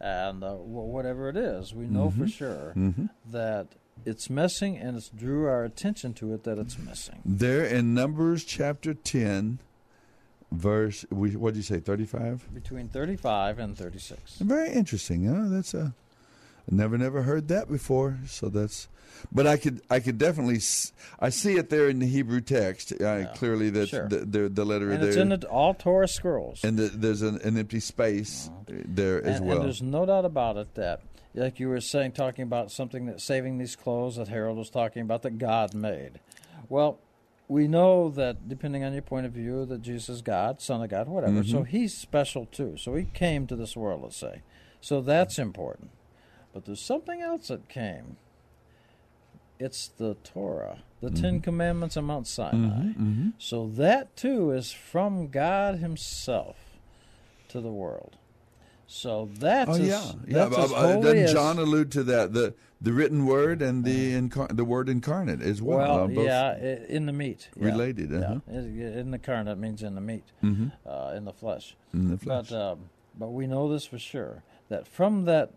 And uh, whatever it is, we know for Mhm. sure Mhm. that it's missing, and it's drew our attention to it that it's missing. there in Numbers chapter ten, verse. What did you say? Thirty-five. Between thirty-five and thirty-six. Very interesting. Huh? That's a. I never, never heard that before. So that's. But I could, I could definitely, I see it there in the Hebrew text. Uh, Clearly, that Sure. the, the the letter And there, it's in the, all Torah scrolls. and the, there's an, an empty space there as and, well. And there's no doubt about it that, like you were saying, talking about something that saving these clothes that Harold was talking about that God made. Well, we know that depending on your point of view, that Jesus is God, Son of God, whatever. So Mhm. he's special too. So he came to this world, let's say. So that's important. But there's something else that came. It's the Torah, the Ten Mhm. Commandments on Mount Sinai. Mhm, mhm. So that too is from God Himself to the world. So that's oh as, yeah, yeah. that's as uh, holy doesn't as- John allude to that the the written word and the incar- the word incarnate as well? well, uh, yeah, in the meat, yeah. related. Uh-huh. in in the carnate means in the meat, Mhm. uh, in the flesh. In the flesh. But um, but we know this for sure that from that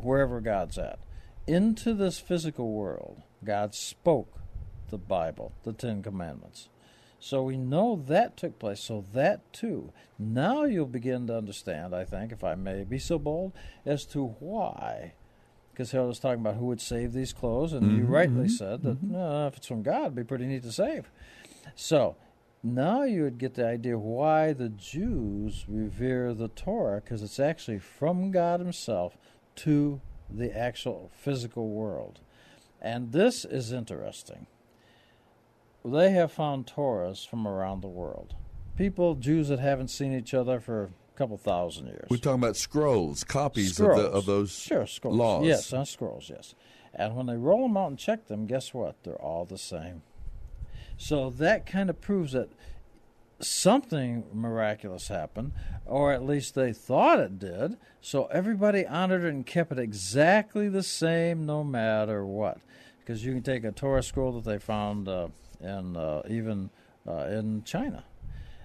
wherever God's at into this physical world, God spoke the Bible, the Ten Commandments. So we know that took place. So that too. Now you'll begin to understand, I think, if I may be so bold, as to why. Because Harold was talking about who would save these clothes, and you Mhm, rightly mhm, said that "No, if it's from God, it'd be pretty neat to save. So now you would get the idea why the Jews revere the Torah, because it's actually from God Himself to the actual physical world. And this is interesting. They have found Torahs from around the world. People, Jews that haven't seen each other for a couple thousand years. We're talking about scrolls, copies of, the, of those sure, scrolls. laws. Yes, on scrolls, yes. And when they roll them out and check them, guess what? They're all the same. So that kind of proves that something miraculous happened, or at least they thought it did. So everybody honored it and kept it exactly the same no matter what. Because you can take a Torah scroll that they found uh, in uh, even uh, in China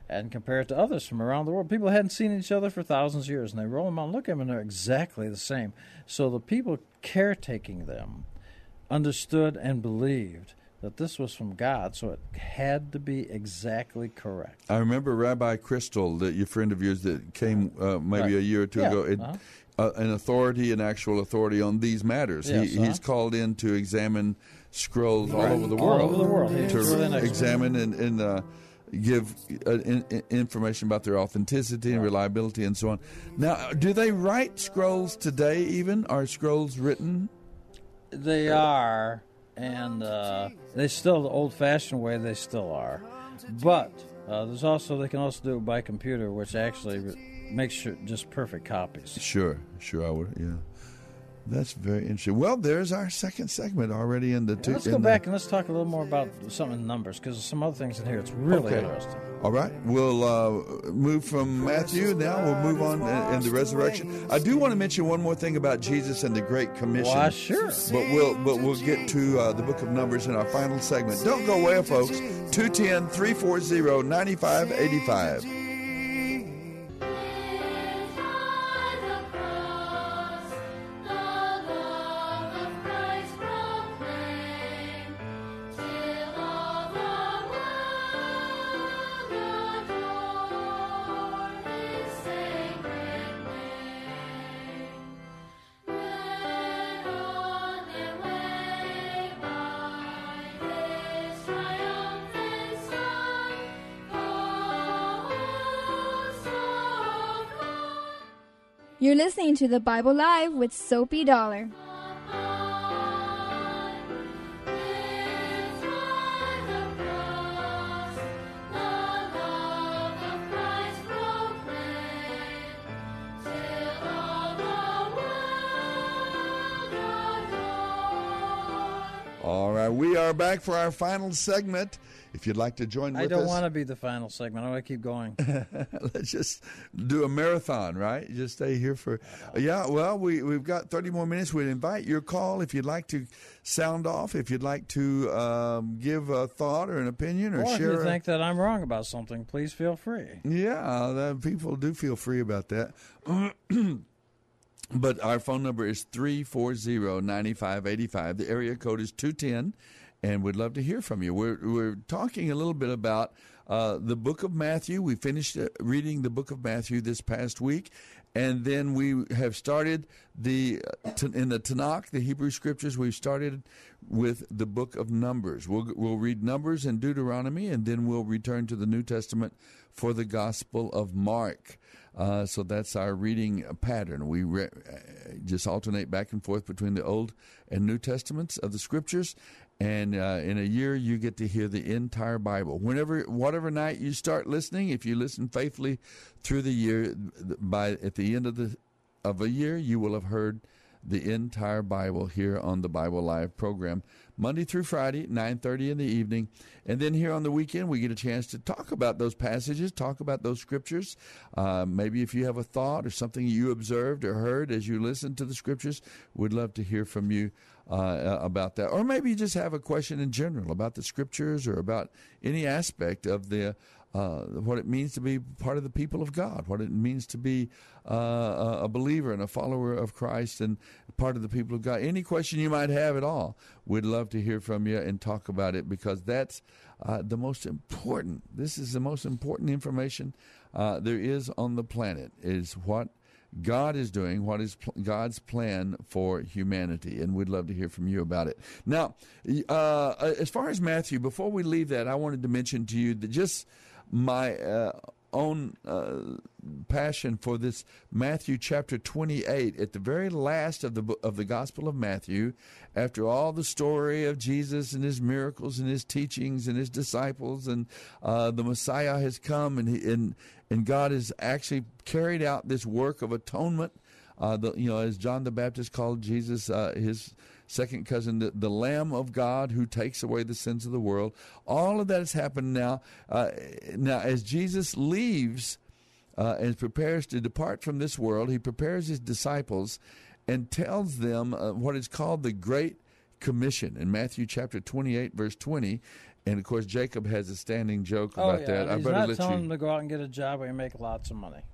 and compare it to others from around the world. People hadn't seen each other for thousands of years, and they roll them out and look at them, and they're exactly the same. So the people caretaking them understood and believed that this was from God, so it had to be exactly correct. I remember Rabbi Crystal, that your friend of yours that came uh, maybe Right. a year or two Yeah, ago, it, uh-huh. Uh, an authority, an actual authority on these matters. Yes, he, uh-huh. He's called in to examine scrolls all Right. over the All over the world. To examine and, and uh, give uh, in, in- information about their authenticity and reliability and so on. Now, do they write scrolls today even? Are scrolls written? They are, and uh, they still the old-fashioned way. They still are, but uh, there's also they can also do it by computer, which actually makes sure just perfect copies. Sure, sure, I would, yeah. That's very interesting. Well, there's our second segment already in the two. let's go the- back and let's talk a little more about some in numbers because some other things in here. It's really Okay. interesting. All right, we'll uh, move from Matthew now. We'll move on in, in the resurrection. I do want to mention one more thing about Jesus and the Great Commission. Why, sure. But we'll but we'll get to uh, the Book of Numbers in our final segment. Don't go away, folks. 210 340 9585. You're listening to the Bible Live with Soapy Dollar. All right, we are back for our final segment. If you'd like to join with I don't us, want to be the final segment. I want to keep going. let's just do a marathon, right? Just stay here for. Yeah, well, we we've got thirty more minutes. We'd invite your call if you'd like to sound off, if you'd like to um, give a thought or an opinion or, or if share. you a- think that I'm wrong about something, please feel free. Yeah, people do feel free about that. but our phone number is 340-9585. The area code is 210 and we'd love to hear from you. We're we're talking a little bit about uh, the book of Matthew. We finished uh, reading the book of Matthew this past week, and then we have started the uh, in the Tanakh, the Hebrew Scriptures. We've started with the book of Numbers. We'll we'll read Numbers and Deuteronomy, and then we'll return to the New Testament for the Gospel of Mark. Uh, so that's our reading pattern. We re- uh, just alternate back and forth between the Old and New Testaments of the Scriptures, and uh, in a year you get to hear the entire Bible. Whenever, whatever night you start listening, if you listen faithfully through the year, by at the end of the of a year, you will have heard the entire Bible here on the Bible Live program, Monday through Friday, 9:30 in the evening. And then here on the weekend, we get a chance to talk about those passages, talk about those scriptures. Uh, maybe if you have a thought or something you observed or heard as you listened to the scriptures, we'd love to hear from you uh, about that. Or maybe you just have a question in general about the scriptures or about any aspect of the uh, what it means to be part of the people of God, what it means to be uh, a believer and a follower of Christ and part of the people of God. Any question you might have at all, we'd love to hear from you and talk about it because that's uh, the most important. This is the most important information uh, there is on the planet. Is what God is doing, what is pl- God's plan for humanity, and we'd love to hear from you about it. Now, uh, as far as Matthew, before we leave that, I wanted to mention to you that just my uh, own uh, passion for this Matthew chapter 28 at the very last of the of the Gospel of Matthew after all the story of Jesus and his miracles and his teachings and his disciples and uh, the Messiah has come and he, and and God has actually carried out this work of atonement uh, the, you know as John the Baptist called Jesus uh, his second cousin, the, the, Lamb of God who takes away the sins of the world. All of that has happened now. Uh, now, as Jesus leaves uh, and prepares to depart from this world, he prepares his disciples and tells them uh, what is called the Great Commission in Matthew chapter 28, verse 20. And of course, Jacob has a standing joke oh, about yeah. that. He's I better not let telling you... them to go out and get a job where you make lots of money.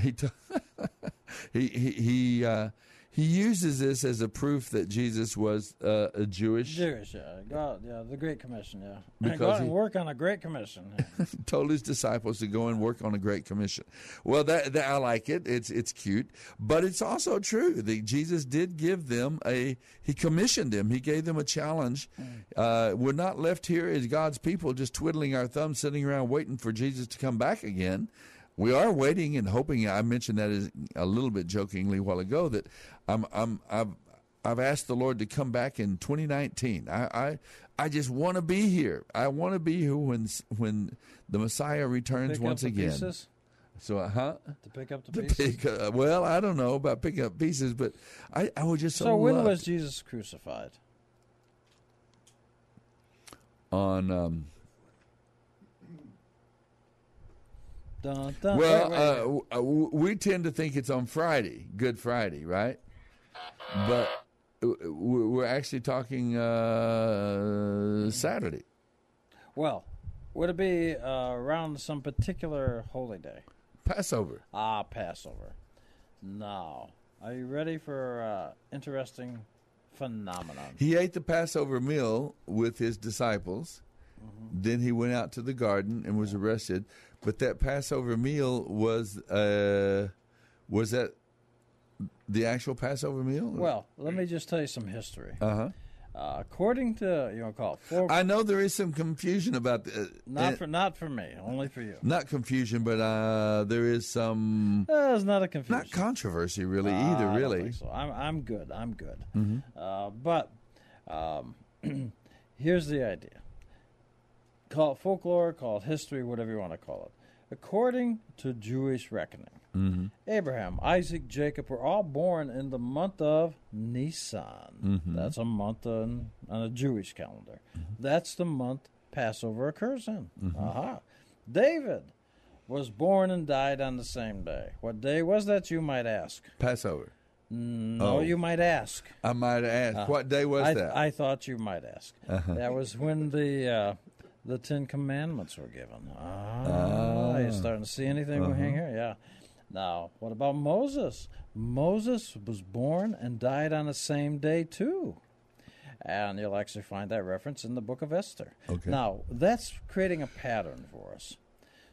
He, t- he, he, he uh, he uses this as a proof that Jesus was uh, a Jewish. Jewish, yeah. God, yeah, the Great Commission, yeah. Because go and work on a Great Commission. Yeah. told his disciples to go and work on a Great Commission. Well, that, that I like it. It's it's cute, but it's also true that Jesus did give them a. He commissioned them. He gave them a challenge. Mm. Uh, we're not left here as God's people just twiddling our thumbs, sitting around waiting for Jesus to come back again we are waiting and hoping. I mentioned that a little bit jokingly a while ago that I'm, I'm, I've, I've asked the Lord to come back in 2019. I, I, I just want to be here. I want to be here when, when the Messiah returns once again. Pieces? So, uh, huh? To pick up the pieces. Pick, uh, well, I don't know about picking up pieces, but I, I would just so. So, when loved. was Jesus crucified? On um, Dun, dun. Well, wait, wait, wait. Uh, we tend to think it's on Friday, Good Friday, right? But we're actually talking uh, Saturday. Well, would it be uh, around some particular holy day? Passover. Ah, Passover. Now, are you ready for uh, interesting phenomenon? He ate the Passover meal with his disciples. Mm-hmm. Then he went out to the garden and was arrested. But that Passover meal was uh, was that the actual Passover meal? Well, let me just tell you some history. Uh-huh. Uh, according to you know, call it four. I know there is some confusion about the, uh, not for not for me, only for you. Not confusion, but uh, there is some. Uh, it's not a confusion. Not controversy, really either. Really, so. I'm I'm good. I'm good. Mm-hmm. Uh, but um, here's the idea call it folklore, call it history, whatever you want to call it. According to Jewish reckoning, mm-hmm. Abraham, Isaac, Jacob were all born in the month of Nisan. Mm-hmm. That's a month on, on a Jewish calendar. Mm-hmm. That's the month Passover occurs in. Mm-hmm. Aha. David was born and died on the same day. What day was that, you might ask? Passover. No, Oh. you might ask. I might ask. Uh, what day was I, that? I thought you might ask. Uh-huh. That was when the uh, the Ten Commandments were given. Ah, Ah. you starting to see anything we Uh-huh. hang here? Yeah. Now, what about Moses? Moses was born and died on the same day too. And you'll actually find that reference in the book of Esther. Okay. Now, that's creating a pattern for us.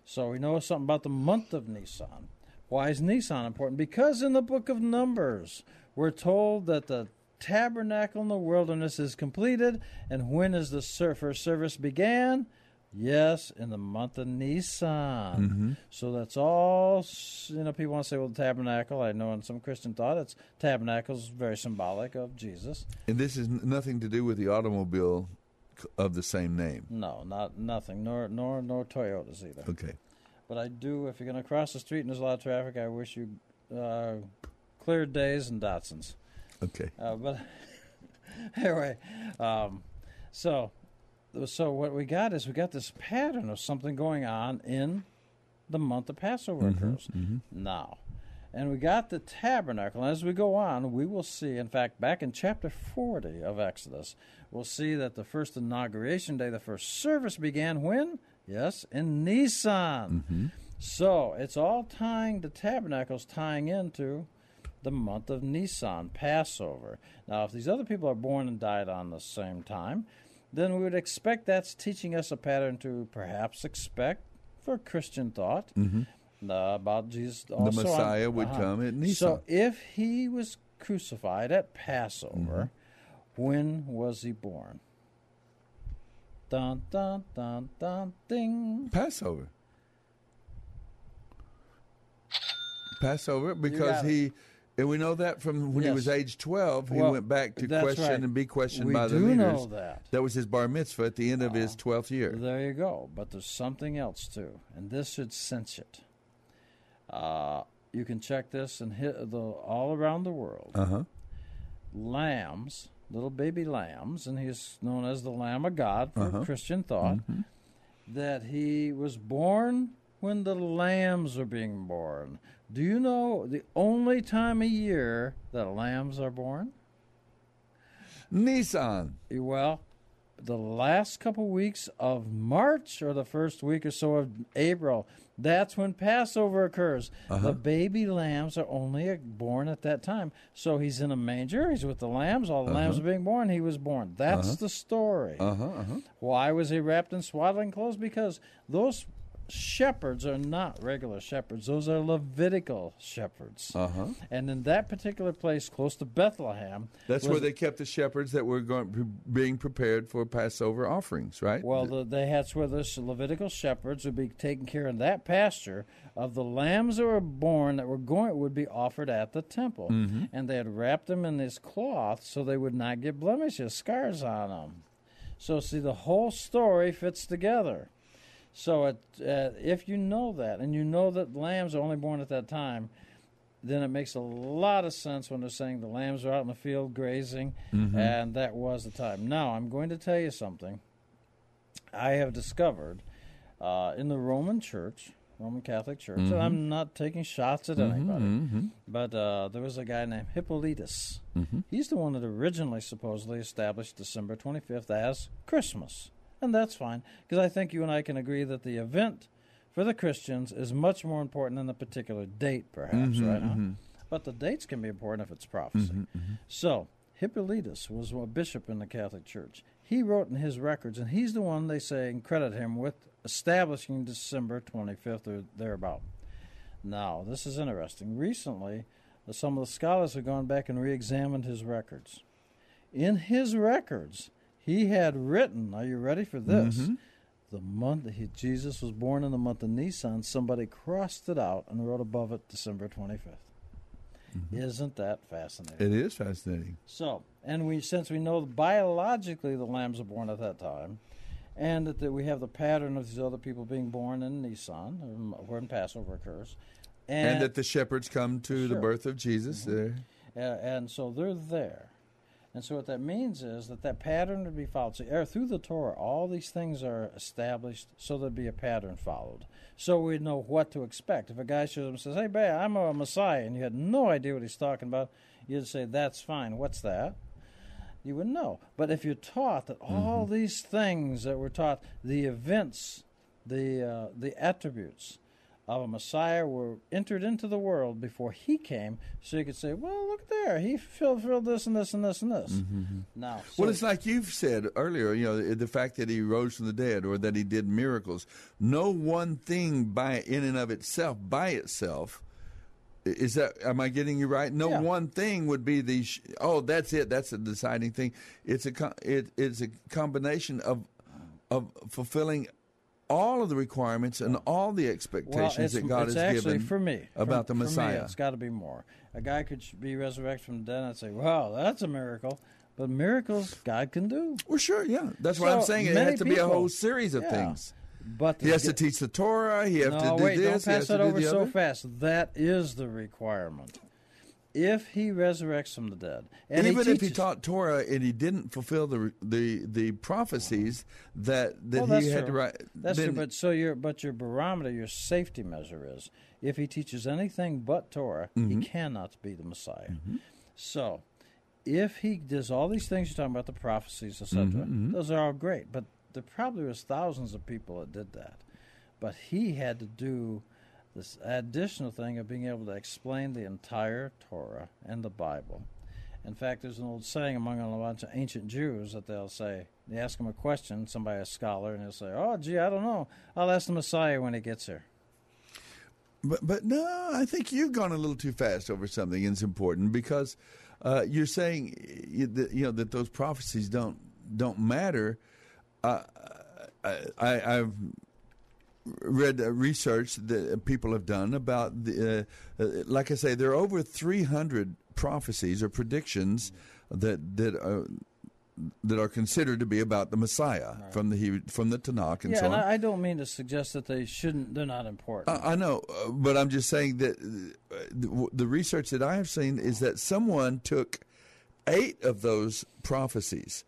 So we know something about the month of Nisan. Why is Nisan important? Because in the book of Numbers, we're told that the tabernacle in the wilderness is completed. And when is the first service began? Yes, in the month of Nisan. Mhm. So that's all. You know, people want to say, "Well, the tabernacle." I know in some Christian thought, it's tabernacles very symbolic of Jesus. and this is nothing to do with the automobile of the same name. No, not nothing, nor nor nor Toyotas either. Okay. But I do, if you're going to cross the street and there's a lot of traffic, I wish you uh, cleared days and Datsuns. Okay. Uh, but anyway, um, so so what we got is we got this pattern of something going on in the month of Passover Mhm, occurs mhm. now. And we got the tabernacle. And as we go on, we will see, in fact, back in chapter 40 of Exodus, we'll see that the first inauguration day, the first service began when? Yes, in Nisan. Mm-hmm. So it's all tying the tabernacles tying into the month of Nisan, Passover. Now, if these other people are born and died on the same time, then we would expect that's teaching us a pattern to perhaps expect for Christian thought Mhm. uh, about Jesus. Also on- Messiah would uh-huh. come at Nisan. So if he was crucified at Passover, Mm-hmm. when was he born? Dun dun dun dun ding. Passover. Passover because he, and we know that from when he was age twelve, he went back to question right. and be questioned We by the do leaders. know that. That was his bar mitzvah at the end of his twelfth year. There you go. But there's something else too, and this should sense it. Uh, you can check this and hit the all around the world. Uh huh. Lambs, little baby lambs, and he's known as the Lamb of God for Uh-huh. Christian thought. Mhm. That he was born when the lambs are being born. Do you know the only time a year that lambs are born? Nisan. Well, the last couple weeks of March or the first week or so of April, that's when Passover occurs. Uh-huh. The baby lambs are only born at that time. So he's in a manger, he's with the lambs, all the lambs Uh-huh. are being born, he was born. That's Uh-huh. the story. Uh huh. Uh huh. Why was he wrapped in swaddling clothes? Because those shepherds are not regular shepherds. Those are Levitical shepherds. Uh huh. And in that particular place, close to Bethlehem, That's where they kept the shepherds that were going being prepared for Passover offerings, right? Well, the, they had where the Levitical shepherds would be taking care in that pasture of the lambs that were born that were going would be offered at the temple, Mhm. and they had wrapped them in this cloth so they would not get blemishes, scars on them. So, see, the whole story fits together. So, it, uh, if you know that, and you know that lambs are only born at that time, then it makes a lot of sense when they're saying the lambs are out in the field grazing, Mhm. and that was the time. Now, I'm going to tell you something. I have discovered uh, in the Roman Church, Roman Catholic Church, and Mhm. I'm not taking shots at Mhm, anybody, mhm. but uh, there was a guy named Hippolytus. Mhm. He's the one that originally supposedly established December 25th as Christmas. And that's fine, because I think you and I can agree that the event for the Christians is much more important than the particular date, perhaps, Mhm, right? huh? mhm. But the dates can be important if it's prophecy. Mhm, mhm. So, Hippolytus was a bishop in the Catholic Church. He wrote in his records, and he's the one they say and credit him with establishing December 25th or thereabout. Now, this is interesting. Recently, some of the scholars have gone back and re examined his records. In his records, he had written, are you ready for this? Mhm. The month that he, Jesus was born in the month of Nisan, somebody crossed it out and wrote above it December 25th. Isn't that fascinating? It is fascinating. So, and we since we know biologically the lambs are born at that time, and that, that we have the pattern of these other people being born in Nisan, um, when Passover occurs, And, that the shepherds come to the birth of Jesus there. uh, and so they're there. And so what that means is that that pattern would be followed. So er, through the Torah, all these things are established so there'd be a pattern followed. So we'd know what to expect. If a guy shows up and says, hey, babe, I'm a Messiah, and you had no idea what he's talking about, you'd say, that's fine. What's that? You wouldn't know. But if you're taught that all these things that were taught, the events, the, uh, the attributes, of a Messiah were entered into the world before he came, so you could say, "Well, look there, he fulfilled this and this and this and this." Mm-hmm, mm-hmm. Now, so, well, it's like you've said earlier, you know, the fact that he rose from the dead or that he did miracles. No one thing by in and of itself, by itself, is that? Am I getting you right? No Yeah. one thing would be the. Oh, that's it. That's a deciding thing. It's a it, it's a combination of of fulfilling all of the requirements and all the expectations it's, that God has given for me about for, the for me, Messiah. it's got to be more. A guy could be resurrected from the dead, and I'd say, "Wow, that's a miracle." But miracles God can do. Well, sure, yeah. That's what I'm saying. It has to be a whole series of yeah. things. But He has to teach the Torah. He has no, to do wait, this. don't pass that over so fast. That is the requirement. If he resurrects from the dead, and Even he if he taught Torah and he didn't fulfill the the the prophecies that that well, he had true. to write, That's then, true. But so your but your barometer, your safety measure is if he teaches anything but Torah, he Mhm. cannot be the Messiah. So if he does all these things you're talking about, the prophecies, etc., Mhm, mhm. those are all great. But there probably was thousands of people that did that, but he had to do this additional thing of being able to explain the entire Torah and the Bible. In fact, there's an old saying among a bunch of ancient Jews that they'll say, they ask them a question, somebody, a scholar, and they'll say, Oh, gee, I don't know. I'll ask the Messiah when he gets here. But but no, I think you've gone a little too fast over something. It's important because uh, you're saying you, know that those prophecies don't don't matter. Uh, I, I've read uh, research that people have done about the, uh, uh, like I say, there are over 300 prophecies or predictions that that are, that are considered to be about the Messiah right. from the Hebrew, from the Tanakh and yeah, so and on. I don't mean to suggest that they shouldn't; they're not important. I, I know, uh, but I'm just saying that uh, the, the research that I have seen is that someone took eight of those prophecies,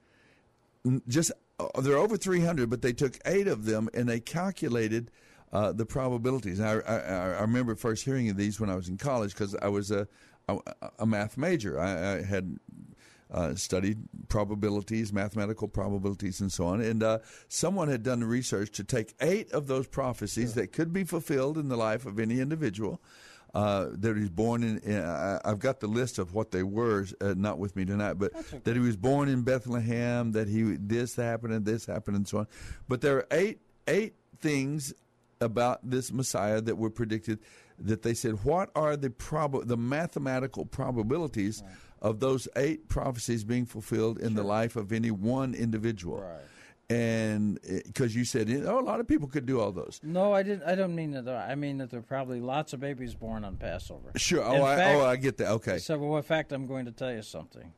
just uh, there are over 300, but they took eight of them and they calculated uh, the probabilities. I, I, I, remember first hearing of these when I was in college because I was a, a, a math major. I, I had uh, studied probabilities, mathematical probabilities, and so on. And uh, someone had done the research to take eight of those prophecies that could be fulfilled in the life of any individual. Uh, that he's born in. Uh, I've got the list of what they were, uh, not with me tonight, but okay. that he was born in Bethlehem, that he this happened and this happened and so on. But there are eight eight things about this Messiah that were predicted. That they said, what are the prob- the mathematical probabilities? Right of those eight prophecies being fulfilled in sure. the life of any one individual. Right. And because you said, oh, a lot of people could do all those. No, I didn't. I don't mean that. I mean that there are probably lots of babies born on Passover. Sure. Oh, I, fact, oh, I get that. Okay. So, well, in fact, I'm going to tell you something.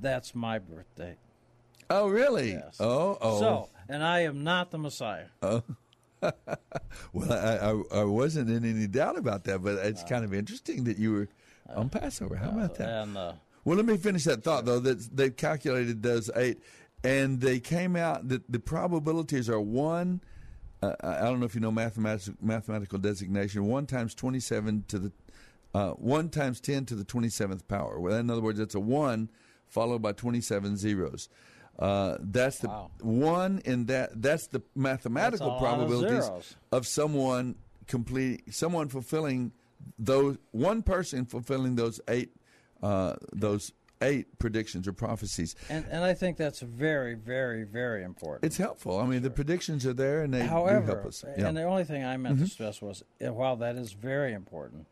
That's my birthday. Oh, really? Yes. Oh, oh. So, and I am not the Messiah. Oh. well, I, I, I, wasn't in any doubt about that, but it's uh, kind of interesting that you were on Passover. How about that? And, uh, well, let me finish that thought though. That they've calculated those eight, and they came out that the probabilities are one. Uh, I don't know if you know mathematical mathematical designation. One times twenty seven to the uh, one times ten to the twenty seventh power. Well, in other words, it's a one followed by twenty seven zeros. Uh, that's the wow. one in that. That's the mathematical that's probabilities of, of someone complete someone fulfilling those one person fulfilling those eight uh, those eight predictions or prophecies. And, and I think that's very, very, very important. It's helpful. I mean, sure. the predictions are there, and they However, do help us. Yeah. And the only thing I meant mm-hmm. to stress was, uh, while that is very important,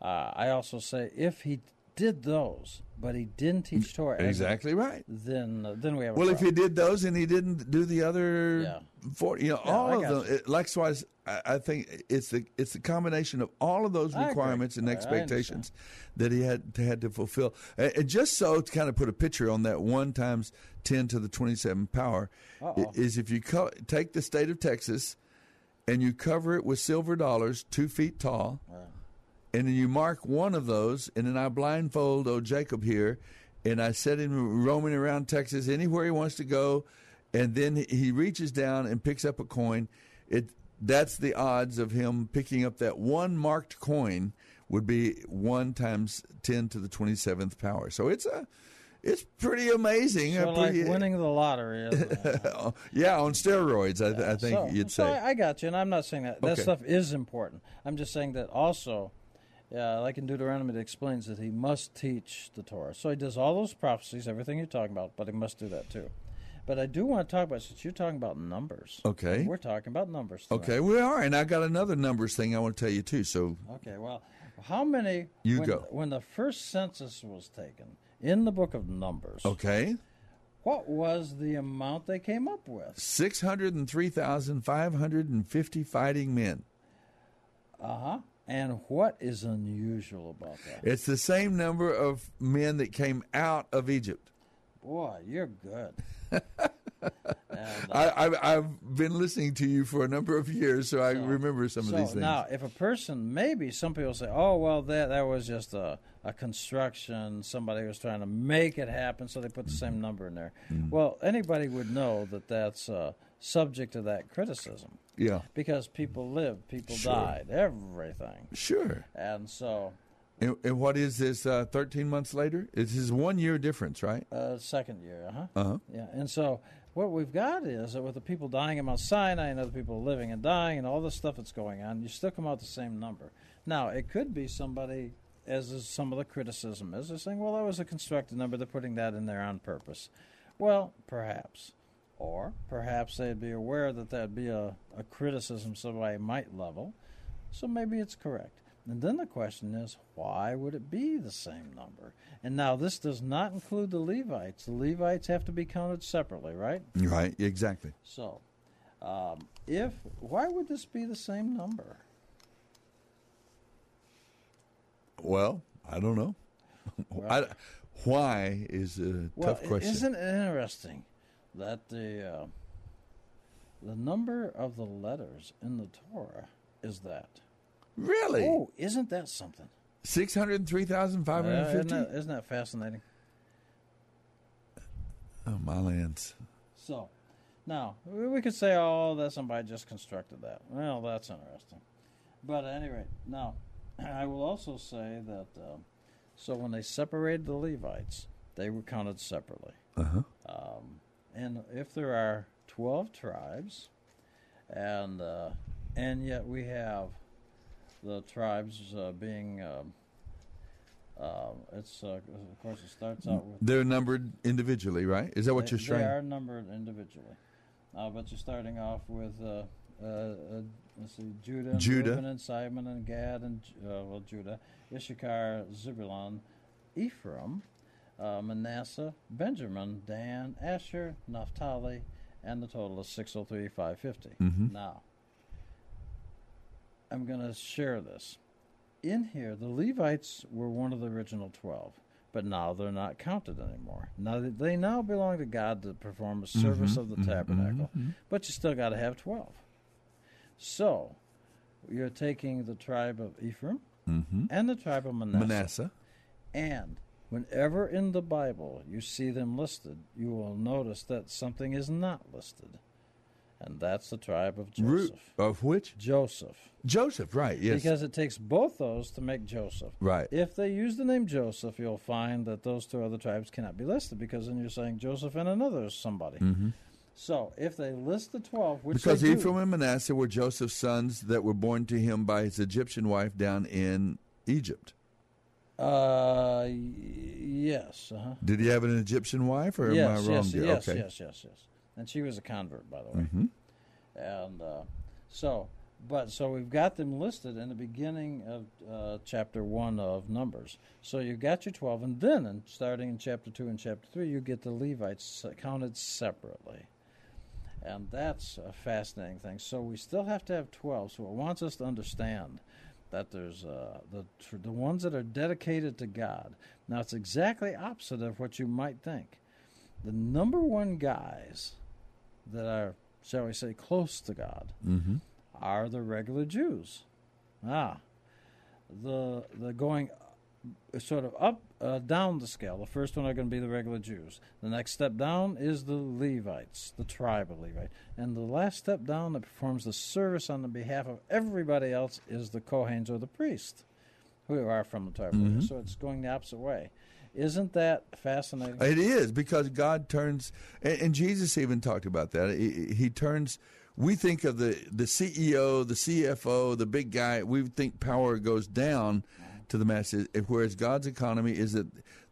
uh, I also say if he did those, but he didn't teach Torah. Exactly right. Then, uh, then we have. well, if he did those and he didn't do the other yeah. four, you know, yeah, all of them. It, likewise, I, think it's the it's the combination of all of those requirements and expectations that he had to, had to fulfill. And, just so to kind of put a picture on that, one times ten to the twenty seven power Uh-oh. is if you co- take the state of Texas and you cover it with silver dollars, two feet tall and then you mark one of those, and then I blindfold old Jacob here, and I set him roaming around Texas anywhere he wants to go, and then he reaches down and picks up a coin. It that's the odds of him picking up that one marked coin would be one times ten to the twenty seventh power. So it's a it's pretty amazing. So pretty, like winning the lottery. yeah, on steroids, I, yeah, I think so, you'd so say. I, I got you, and I'm not saying that that Okay. stuff is important. I'm just saying that also, yeah, like in Deuteronomy, it explains that he must teach the Torah. So he does all those prophecies, everything you're talking about, but he must do that too. But I do want to talk about since you're talking about numbers. Okay. we're talking about numbers. tonight. Okay, we are, and I got another numbers thing I want to tell you too. So Okay, well, how many? You when, go. When the first census was taken in the book of Numbers, okay, what was the amount they came up with? six hundred and three thousand five hundred and fifty fighting men. Uh huh. And what is unusual about that? It's the same number of men that came out of Egypt. Boy, you're good. I, I, I've been listening to you for a number of years, so I remember some so of these things. now, if a person, maybe some people say, "Oh, well, that that was just a, a construction. Somebody was trying to make it happen, so they put the same number in there." Mm-hmm. Well, anybody would know that that's uh, subject to that criticism. Yeah. because people lived, people Sure. died, everything. Sure. And so, And, and what is this? Uh, Thirteen months later, it's his one year difference, right? uh, second year, uh huh. Uh huh. Yeah, and so, what we've got is that with the people dying in Mount Sinai and other people living and dying and all the stuff that's going on, you still come out the same number. Now, it could be somebody, as is some of the criticism is, they're saying, well, that was a constructed number, they're putting that in there on purpose. Well, perhaps. Or perhaps they'd be aware that that'd be a, a criticism somebody might level, so maybe it's correct. And then the question is, why would it be the same number? And now this does not include the Levites. The Levites have to be counted separately, right? Right, exactly. So, um, if why would this be the same number? Well, I don't know. I, why is a Well, tough question. isn't it interesting that the uh, the number of the letters in the Torah is that? Really? Oh, isn't that something? Six hundred three thousand five hundred Uh, isn't, isn't that fascinating? Oh my lands! So, now we could say, "Oh, that somebody just constructed that." Well, that's interesting. But at any rate, now I will also say that um, so when they separated the Levites, they were counted separately. Uh-huh. Um, and if there are twelve tribes, and uh, and yet we have the tribes uh, being, um, uh, it's uh, of course it starts out with They're numbered individually, right? Is that what they, you're saying? They are numbered individually, uh, but you're starting off with uh, uh, uh, let's see, Judah, and Judah. Reuben, and Simon, and Gad, and uh, well, Judah, Issachar, Zebulon, Ephraim, uh, Manasseh, Benjamin, Dan, Asher, Naphtali, and the total is six hundred three five fifty. Mhm. Now, I'm going to share this. In here, the Levites were one of the original 12, but now they're not counted anymore. Now they- they now belong to God to perform a service Mhm, of the mhm, tabernacle, mhm. but you still got to have 12. So, you're taking the tribe of Ephraim Mhm. and the tribe of Manasseh. Manasseh. And whenever in the Bible you see them listed, you will notice that something is not listed. And that's the tribe of Root Joseph. of which? Joseph. Joseph, right? Yes. Because it takes both those to make Joseph. Right. If they use the name Joseph, you'll find that those two other tribes cannot be listed because then you're saying Joseph and another somebody. Mhm. So if they list the 12, which because they do, Ephraim and Manasseh were Joseph's sons that were born to him by his Egyptian wife down in Egypt. Uh, yes. Uh-huh. Did he have an Egyptian wife, or yes, am I wrong? yes, yes, okay. yes, yes, yes. And she was a convert, by the way. Mhm. And uh, so, but so we've got them listed in the beginning of uh, chapter one of Numbers. So you've got your twelve, and then in, starting in chapter two and chapter three, you get the Levites counted separately. And that's a fascinating thing. So we still have to have twelve. So it wants us to understand that there's uh, the the ones that are dedicated to God. Now it's exactly opposite of what you might think. The number one guys that are, shall we say, close to God Mhm. are the regular Jews. Ah, the the going sort of up uh, down the scale. The first one are going to be the regular Jews. The next step down is the Levites, the tribe of Levite, and the last step down that performs the service on the behalf of everybody else is the Kohens or the priest, who are from the tribe. Levi. Mhm. So it's going the opposite way. Isn't that fascinating? It is because God turns, and, and Jesus even talked about that. He, he turns. We think of the the CEO, the CFO, the big guy. We think power goes down to the masses, whereas God's economy is that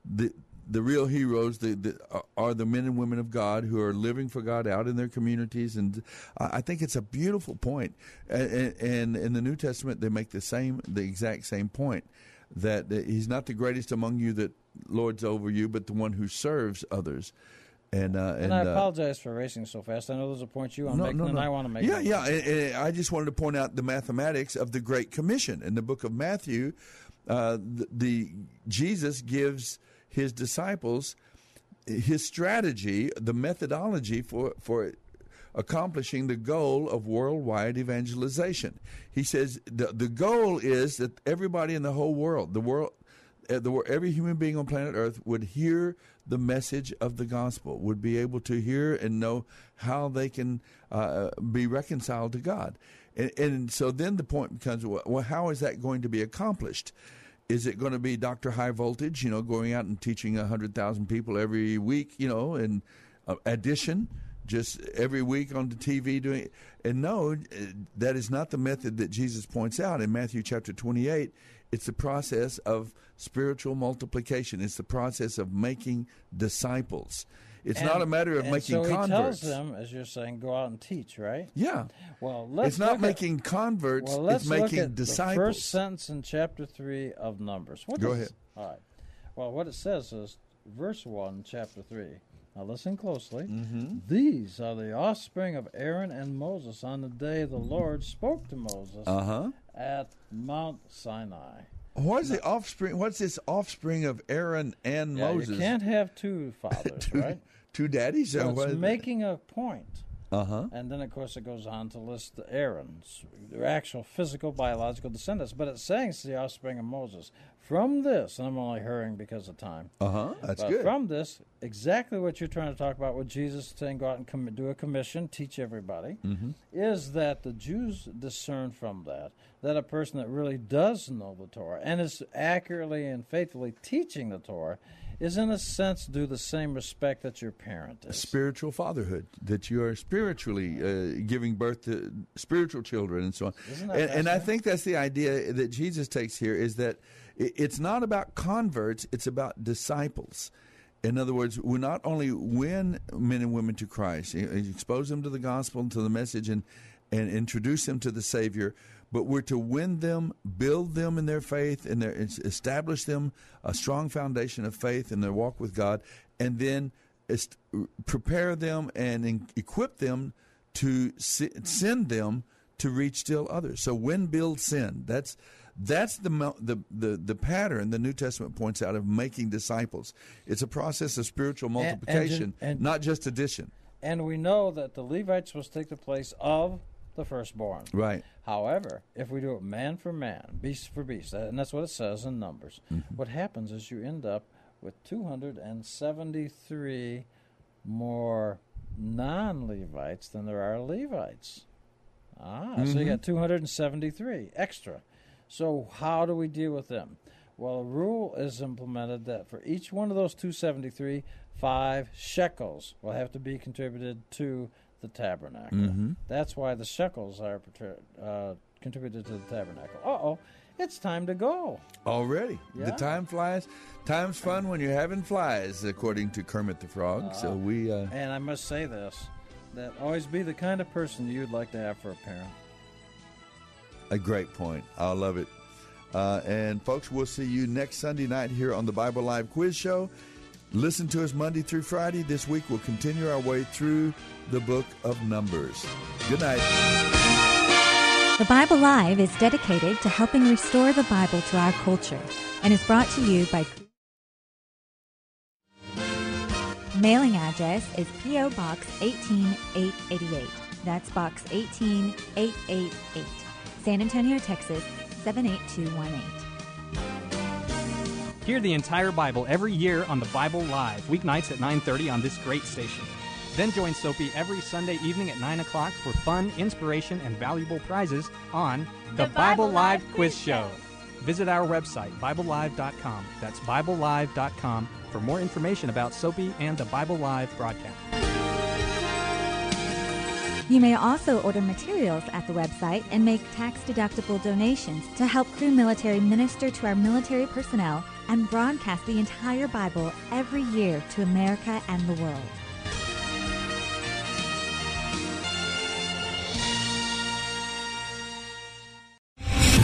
the the real heroes the, the, are the men and women of God who are living for God out in their communities, and I think it's a beautiful point. And, and in the New Testament, they make the same, the exact same point that He's not the greatest among you that lords over you, but the one who serves others. And uh, and, and, I uh, apologize for racing so fast. I know there's a point you want to make, and I want to make. yeah, yeah. And, and I just wanted to point out the mathematics of the Great Commission in the book of Matthew. Uh, the, the Jesus gives his disciples his strategy, the methodology for for accomplishing the goal of worldwide evangelization. He says the the goal is that everybody in the whole world, the world, uh, the every human being on planet Earth would hear the message of the gospel, would be able to hear and know how they can uh, be reconciled to God. And, and so then the point becomes, well, how is that going to be accomplished? Is it going to be Dr. High Voltage, you know, going out and teaching 100,000 people every week, you know, in uh, addition just every week on the TV doing. And no, that is not the method that Jesus points out in Matthew chapter 28. It's the process of spiritual multiplication. It's the process of making disciples. It's And- not a matter of making so he converts. tells them, as you're saying, go out and teach, right? Yeah. Well, let's it's not making at, converts. Well, let's it's making look at disciples. The first sentence in chapter three of Numbers. What Go does- ahead. All right. Well, what it says is verse one, chapter three. Now listen closely. Mm-hmm. These are the offspring of Aaron and Moses on the day the Lord spoke to Moses Uh-huh. at Mount Sinai. What is the offspring? What's this offspring of Aaron and Yeah, Moses? You can't have two fathers, two, right? two daddies. So it's making a point. Uh-huh. And then, of course, it goes on to list the Aaron's, their actual physical, biological descendants. But it's saying it's the offspring of Moses. From this, and I'm only hurrying because of time. Uh-huh. That's but good. From this, exactly what you're trying to talk about with Jesus saying, go out and com- do a commission, teach everybody, Mhm. is that the Jews discern from that that a person that really does know the Torah and is accurately and faithfully teaching the Torah is, in a sense, due the same respect that your parent is. spiritual fatherhood that you are spiritually uh, giving birth to spiritual children and so on. And, and i think that's the idea that jesus takes here is that it's not about converts it's about disciples. In other words, we not only win men and women to Christ, expose them to the gospel and to the message, and and introduce them to the Savior, but we're to win them, build them in their faith, and their, establish them a strong foundation of faith in their walk with God, and then prepare them and equip them to send them to reach still others. So win, build, send. That's that's the, the the the pattern the New Testament points out of making disciples. It's a process of spiritual And- and multiplication, and- not just addition. And we know that the Levites will take the place of the firstborn. Right. However, if we do it man for man, beast for beast, and that's what it says in Numbers, Mm-hmm. what happens is you end up with 273 more non Levites than there are Levites. Ah, so you Mhm. got 273 extra. So how do we deal with them? Well, a rule is implemented that for each one of those 273, five shekels will have to be contributed to the tabernacle. Mhm. That's why the shekels are uh, contributed to the tabernacle. Uh oh, it's time to go. Already, the time flies. Time's fun when you're having flies, according to Kermit the Frog. so Uh, we. Uh, And I must say this that always be the kind of person you'd like to have for a parent. A great point. I love it. Uh, and folks, we'll see you next Sunday night here on the Bible Live Quiz Show. Listen to us Monday through Friday. This week we'll continue our way through the book of Numbers. Good night. The Bible Live is dedicated to helping restore the Bible to our culture and is brought to you by Mailing address is P.O. Box 18888. That's Box 18888. San Antonio, Texas 78218. Hear the entire Bible every year on the Bible Live, weeknights at 9.30 on this great station. Then join Soapy every Sunday evening at 9 o'clock for fun, inspiration, and valuable prizes on the, Bible, Live Quiz Show. Visit our website, BibleLive.com. That's BibleLive.com for more information about Soapy and the Bible Live broadcast. You may also order materials at the website and make tax deductible donations to help Crew Military minister to our military personnel and broadcast the entire Bible every year to America and the world.